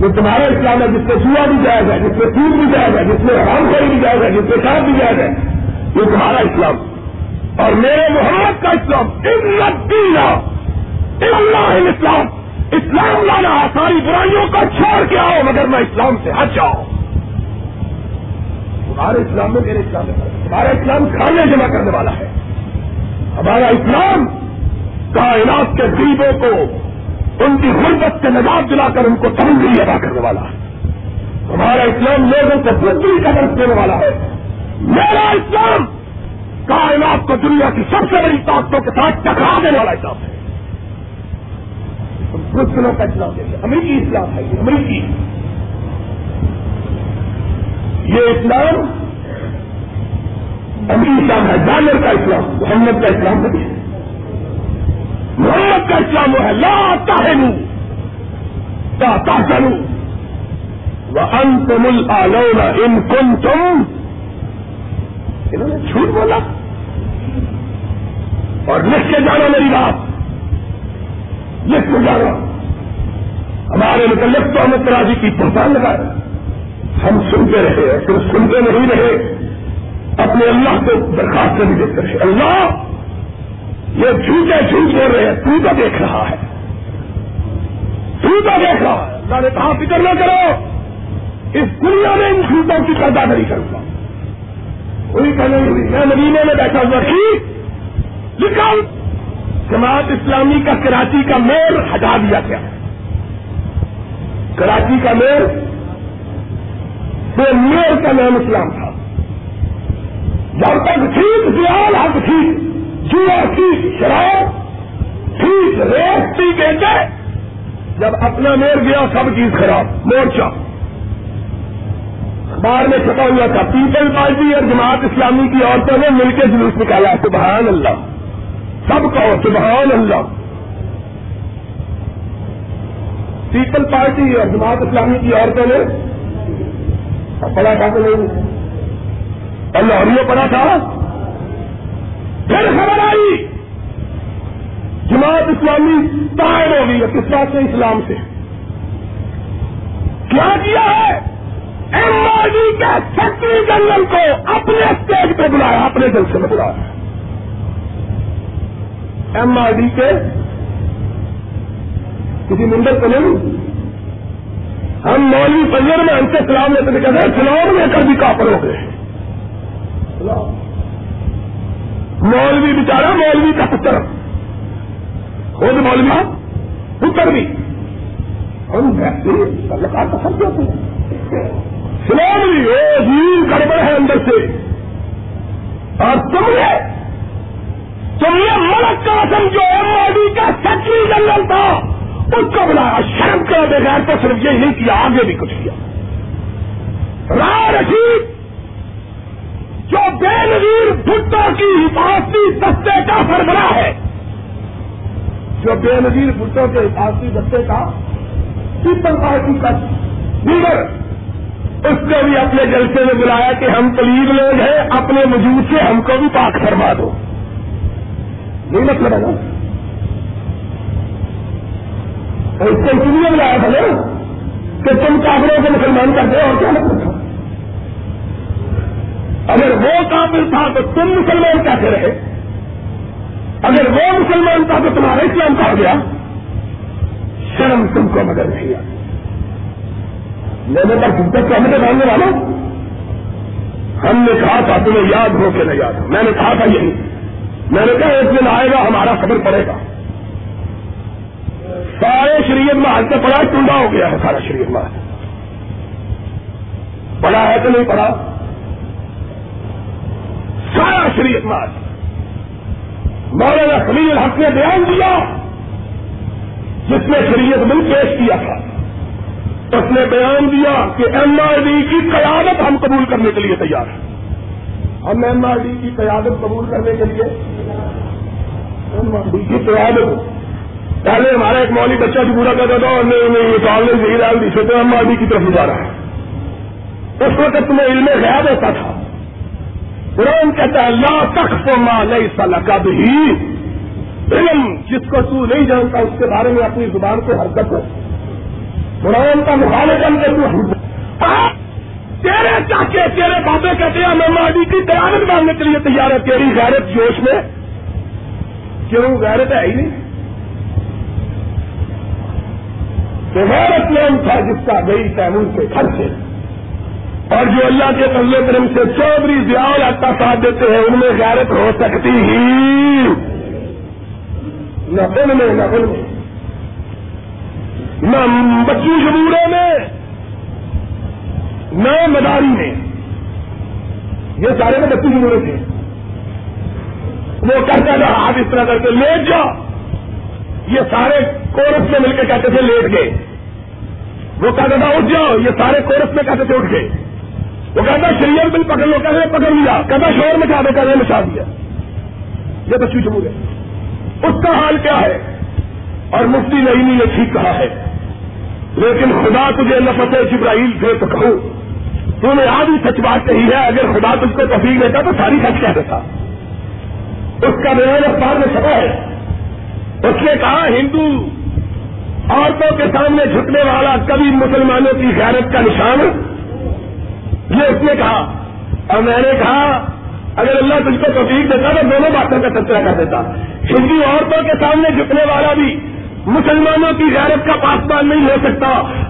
جو تمہارا اسلام ہے جس میں چوہا بھی جائز ہے، جس میں سود بھی جائز ہے، جس میں حرام خوری بھی جائز ہے، جس میں شاد بھی جائز ہے۔ یہ تمہارا اسلام۔ اور میرے محمد کا اسلام دینا اللہ اسلام۔ اسلام لانا ساری برائیوں کو چھوڑ کے آؤ، مگر میں اسلام سے ہٹ جاؤ۔ تمہارے اسلام میں میرے اسلام میں تمہارا اسلام کھانے جمع کرنے والا ہے۔ ہمارا اسلام کائنات کے غریبوں کو، ان کی غربت سے نجات دلا کر ان کو تنگی ادا کرنے والا ہے۔ ہمارا اسلام لوگوں کو بدری کا درد دینے والا ہے۔ میرا اسلام کائنات کو دنیا کی سب سے بڑی طاقتوں کے ساتھ ٹکرا دینے والا اسلام ہے۔ مسلموں کا اسلام دیکھیے امریکی اسلام ہے یہ، امریکی۔ یہ اسلام اسلام ہے جانور کا اسلام محمد کا اسلام نہیں ہے۔ محمد کا اسلام وہ ہے، لا تاہنو تا تاہنو وانتم الالون ان کنتم انہوں نے جھوٹ بولا۔ اور لکھ کے جانا میری بات۔ لکھ کے ہمارے متعلق تو ہمیں تراجی کی پہچان لگا ہم سنتے رہے صرف سنتے نہیں رہے، اپنے اللہ کو درخواست بھی دیتے رہے۔ اللہ، یہ جھوٹے جھوٹ بول رہے ہیں، تو تو دیکھ رہا ہے۔ تو تو دیکھ رہا ہے۔ اللہ نے کہا، فکر نہ کرو، اس دنیا میں ان جھوٹوں کی پیدا نہیں کروں گا۔ وہی کہنے ہوئی میں مدینے میں بیٹھا ہوا ٹھیک لکھا جماعت اسلامی کا کراچی کا میر ہٹا دیا گیا۔ کراچی کا میر، وہ میر کا نام اسلام تھا۔ جب تک ٹھیک دیال حق ٹھیک جوا ٹھیک شراب ٹھیک ریسٹی کہتے، جب اپنا میر گیا، سب چیز خراب، مورچہ۔ اخبار میں چھپا ہوا تھا، پیپل پارٹی اور جماعت اسلامی کی عورتوں نے مل کے جلوس نکالا، سبحان اللہ۔ سب کہو سبحان اللہ۔ پیپل پارٹی اور جماعت اسلامی کی عورتوں نے پڑا تھا کہ نہیں؟ اللہ یہ پڑا تھا۔ پھر خبر آئی۔ جماعت اسلامی تائر ہو گئی ہے کس بات سے؟ اسلام سے۔ کیا کیا ہے؟ ایم آر ڈی کے سیکٹری جنرل کو اپنے اسٹیج پہ بلایا، اپنے جلسے میں بلایا۔ ایم آر ڈی کے کسی ممبر کو نہیں۔ ہم مولوی فجر میں ہم سے سلام لیتے تھے، کہتے ہیں، سلام لے کر بھی کافر ہو گئے۔ مولوی بچارا مولوی کا پتر۔ خود مولوی، پتر بھی۔ ہم تعلقات تو سب ہوتے ہیں۔ سلام بھی وہ جیل گڑبڑ ہے اندر سے۔ اور تم نے تم نے ملک کا سمجھو ایم آر ڈی کا سیکٹری جنرل تھا، اس کو بلایا شرم کر بغیر تو صرف یہ نہیں کیا، آگے بھی کچھ کیا۔ رائے رشید، جو بے نظیر بھٹو کی حفاظتی دستے کا سربراہ ہے، جو بے نظیر بھٹو کے حفاظتی دستے کا پیپل پارٹی کا لیڈر، اس کو بھی اپنے جلسے میں بلایا کہ ہم قریب لوگ ہیں، اپنے وجود سے ہم کو بھی پاک فرما دو۔ نہیں مطلب ہے نا اس کو اس لیے بلایا تھا نا کہ تم کافروں کو مسلمان کرتے اور کیا مطلب تھا؟ اگر وہ کافر تھا تو تم مسلمان کیسے رہے؟ اگر وہ مسلمان تھا تو تمہارا اسلام کہا گیا۔ شرم تم کو مگر نہیں آتی میرے پر تم تک ہمیں ماننے والا ہم نے کہا تھا، تمہیں یاد ہو کے نہیں یاد میں نے کہا تھا یہی۔ میں نے کہا ایک دن آئے گا، ہمارا خبر پڑے گا۔ سارے شریعت محل سے پڑا ٹونڈا ہو گیا ہے سارا شریعت محل۔ پڑا ہے کہ نہیں پڑا؟ سارا شریعت محل۔ مولانا خلیل الحق نے بیان دیا جس نے شریعت مل پیش کیا تھا۔ اس نے بیان دیا کہ ایم آر ڈی کی قیادت ہم قبول کرنے کے لیے تیار ہیں ہم ایم آر ڈی کی قیادت قبول کرنے کے لیے ایم آر ڈی کی قیادت پہلے ہمارا ایک مولی بچہ جو پورا کرتا تھا اور یہ کالج نہیں ڈال دی سوچے ایم آر ڈی کی طرف جا رہا ہے۔ اس وقت تمہیں علم غیاب ہوتا تھا۔ قرآن کہتا ہے، لا تخف ما لیس لک بھی علم جس کو تو نہیں جانتا، اس کے بارے میں اپنی زبان کو حرکت ہو قرآن کا مخالفن کے تو تیرے چاچے، تیرے بابے کہتے ہیں، میں ماڈی کی قیادت مانگنے کے لیے تیار ہے تیری غیرت جوش میں کیوں؟ غیرت ہے ہی نہیں۔ غیرت نام تھا جس کا گئی تیمور کے گھر سے۔ اور جو اللہ کے طلب کرم سے چودھری زیال اٹھا ساتھ دیتے ہیں، ان میں غیرت ہو سکتی ہی۔ نہ ان میں، نہ ان میں۔ نہ بچی شبورے میں۔ نہ مداری میں یہ سارے میں بچی شبورے تھے وہ کہتا تھا، آپ اس طرح کر کے لیٹ جاؤ۔ یہ سارے کورس میں مل کے کہتے تھے لیٹ گئے۔ وہ کہتا تھا، اٹھ جاؤ، یہ سارے کورس میں کہتے تھے اٹھ گئے۔ وہ کہتا شریعت بل پکڑ لو، کہتے پکڑ لیا۔ کہتا شور مچا دو کہتے مچا دیا۔ یہ بچی جمہور ہے اس کا حال کیا ہے؟ اور مفتی نئی نے ٹھیک کہا ہے۔ لیکن خدا تجھے نفت جبرائیل سے تو کہوں۔ تو نے آج بھی سچ بات کہی ہے، اگر خدا تجھ کو تفریح دیتا تو ساری سچ کہہ دیتا۔ اس کا بیان اخبار میں چھپا ہے۔ اس نے کہا، ہندو عورتوں کے سامنے جھکنے والا کبھی مسلمانوں کی غیرت کا نشان۔ یہ اس نے کہا۔ اور میں نے کہا، اگر اللہ تجھ کو توفیق دیتا تو دونوں باتوں کا تذکرہ کر دیتا۔ ہندو عورتوں کے سامنے جھکنے والا بھی مسلمانوں کی غیرت کا پاسمان نہیں ہو سکتا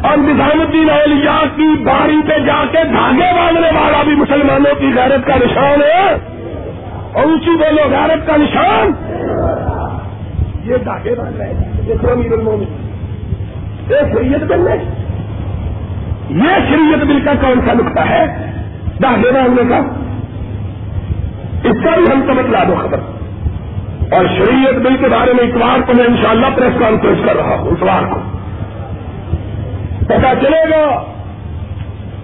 اور نظام الدین اولیاء کی باری پہ جا کے دھاگے باندھنے والا بھی مسلمانوں کی غیرت کا نشان ہے اور اونچی بولو غیرت کا نشان یہ دھاگے باندھ رہے ہیں۔ یہ شریعت بل ہے یہ شریعت بل کا کون سا نقطہ ہے؟ داخلے باندھنے کا۔ اس کا بھی ہم کو بتلا دو خبر۔ اور شریعت بل کے بارے میں اتوار کو میں انشاءاللہ پریس کانفرنس کر رہا ہوں اتوار کو۔ پتا چلے گا۔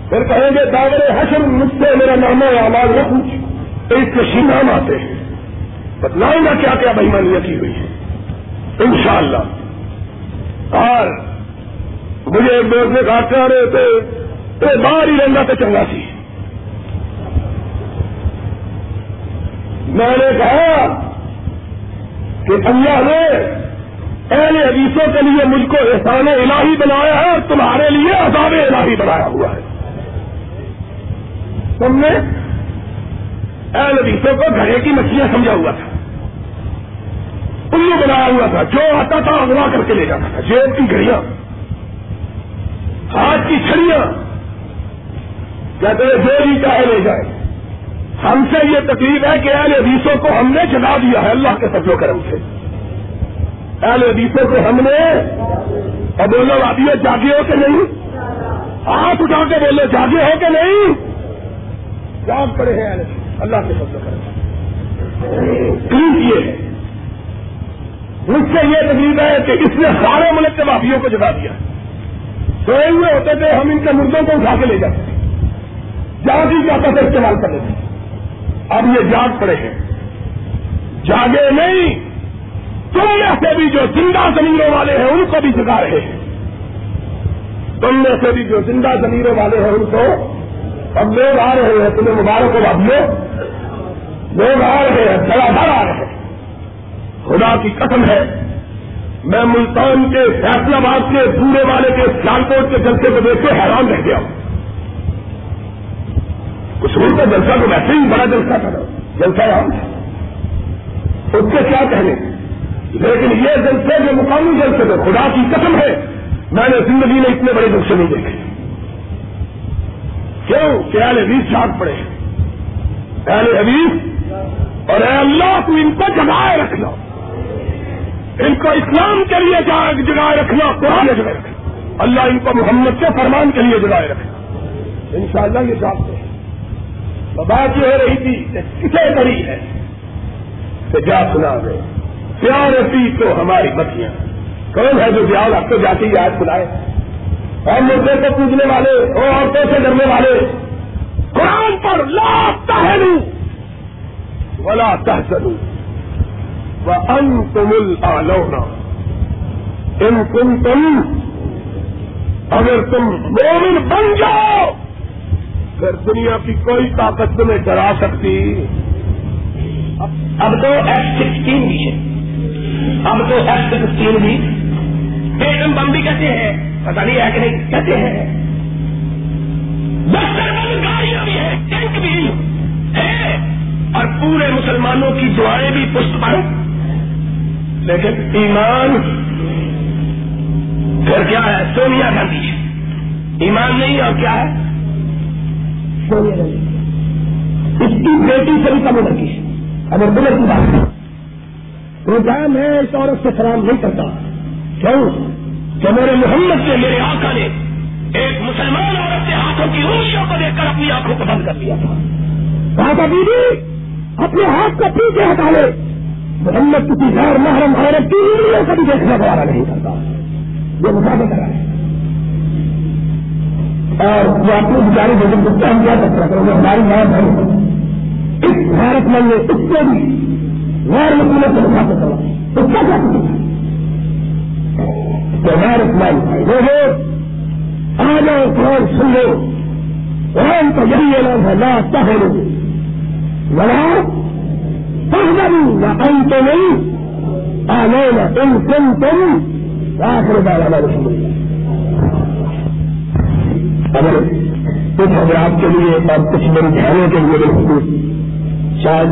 پھر کہیں گے داغر حشر، مجھ سے میرا نام ہے آواز نہ پوچھ۔ تو اس کے آتے ہیں۔ بتلائیں گا کیا کیا بہمانیاں کی ہوئی ہے انشاءاللہ۔ اور مجھے ایک دوست نے کہا کر رہے تھے؟ تو باہر ہی رنگا تو چنگا سی۔ میں نے کہا کہ اللہ نے اہل حدیثوں کے لیے مجھ کو احسان الہی بنایا ہے اور تمہارے لیے عذاب الہی بنایا ہوا ہے۔ تم نے اہل حدیثوں کو گھڑے کی مچھلیاں سمجھا ہوا تھا۔ الو بنایا ہوا تھا۔ جو آتا تھا اگوا کر کے لے جاتا تھا۔ جیب کی گھڑیاں، ہاتھ کی چھڑیاں۔ کہتے ہیں جو بھی چاہے لے جائے۔ ہم سے یہ تکلیف ہے کہ اہل حدیثوں کو ہم نے جگا دیا ہے اللہ کے سب کرم سے۔ اہل حدیثوں کو ہم نے اور بولو ابھی جاگے ہو کہ نہیں؟ ہاتھ اٹھا کے بولو جاگے ہو کہ نہیں؟ جاگ پڑے ہیں اللہ کے سب کرم یہ ہے مجھ سے یہ تکلیف ہے کہ اس نے سارے ملک کے واپیوں کو جگا دیا۔ سوئے ہوئے ہوتے تھے، ہم ان کے مردوں کو اٹھا کے لے جاتے تھے۔ جاگ جی جاتا تھا استعمال کر لیتے اب یہ جاگ پڑے ہیں۔ جاگے نہیں، تم میں سے بھی جو زندہ زمینوں والے ہیں، ان کو بھی جگا رہے ہیں۔ تم میں سے بھی جو زندہ زمینوں والے ہیں، ان کو اب لوگ آ رہے ہیں، تمہیں مبارک کو اب لوگ۔ آ رہے ہیں چلا بھر آ رہے ہیں۔ خدا کی قسم ہے، میں ملتان کے فیصلہ آباد کے پورے والے کے سیالکوٹ کے جلسے کو دیکھ کے حیران رہ گیا ہوں۔ کشمیر کا جلسہ تو ویسے ہی بڑا جلسہ تھا۔ جلسہ یہاں اس کے کیا کہنے؟ لیکن یہ جلسے جو مقامی جلسے تھے، خدا کی قسم ہے، میں نے زندگی میں اتنے بڑے جلسے نہیں دیکھے۔ کیوں؟ کہ اہل حدیث جاگ پڑے اہل حدیث اور اے اللہ تو ان کو جگائے رکھ لو ان کو اسلام کے لیے جگائے رکھنا، قرآن جگہ رکھنا۔ اللہ ان کو محمد کے فرمان کے لیے جگائے رکھنا۔ ان شاء اللہ یہ جانتے ہیں بات یہ ہو رہی تھی کہ کسے بڑی ہے کہ جا سنا دے؟ پیار پی تو ہماری بچیاں کون ہے جو بیاہ آپ کو جاتی یاد بلائے اور مردے کو پوجنے والے اور عورتوں سے ڈرنے والے۔ قرآن پر لا تہلو ولا تحسنو ان تم النا ان تم تم اگر تم مومن بن جاؤ پھر دنیا کی کوئی طاقت تمہیں ڈرا سکتی؟ اب تو ایف سکسٹین بھی ہے اب تو ایف سکسٹین بھی۔ ایٹم بم بھی کہتے ہیں۔ پتا نہیں ہے کہ نہیں، کہتے ہیں۔ گاڑیاں بھی ہے ٹینک بھی ہے۔ اور پورے مسلمانوں کی دعائیں بھی پشت پر لیکن ایمان، پھر کیا ہے؟ سونیا گاندھی۔ ایمان نہیں اور کیا ہے؟ اس کی بیٹی سے بھی کم عمر کی۔ اگر بلر کی بات تو ہے، اس عورت سے سلام نہیں کرتا۔ کیوں؟ کہ میرے محمد سے میرے آقا نے ایک مسلمان عورت کے ہاتھوں کی انگلیوں کو دیکھ کر اپنی آنکھوں کو بند کر دیا تھا۔ کہا تھا دیدی اپنے ہاتھ کو پیچھے ہٹا لے۔ محمد کسی غیر محرم عورت کی انگلیوں کو بھی دیکھنا دوبارہ نہیں کرتا۔ یہ مسافر کرا ہے۔ اور وہ اپنی بیچاری بزرگ کو ہم کیا سکتا کریں گے ہماری ماں بہن اس بھارت مند نے اس کو بھی غیر مسئلے سے اٹھا کے چلا۔ اس کا کیا غیر اسلام بھائی لوگوں آ جاؤ قرآن سن لو۔ قرآن کا یہی اعلان ہے، لا تہرو ولا تہذبوا وانتم آمین۔ ان کنتم آخر دعوانا رسول اللہ اگر کچھ حضرات کے لیے اور کچھ میری بہنوں کے لیے شاید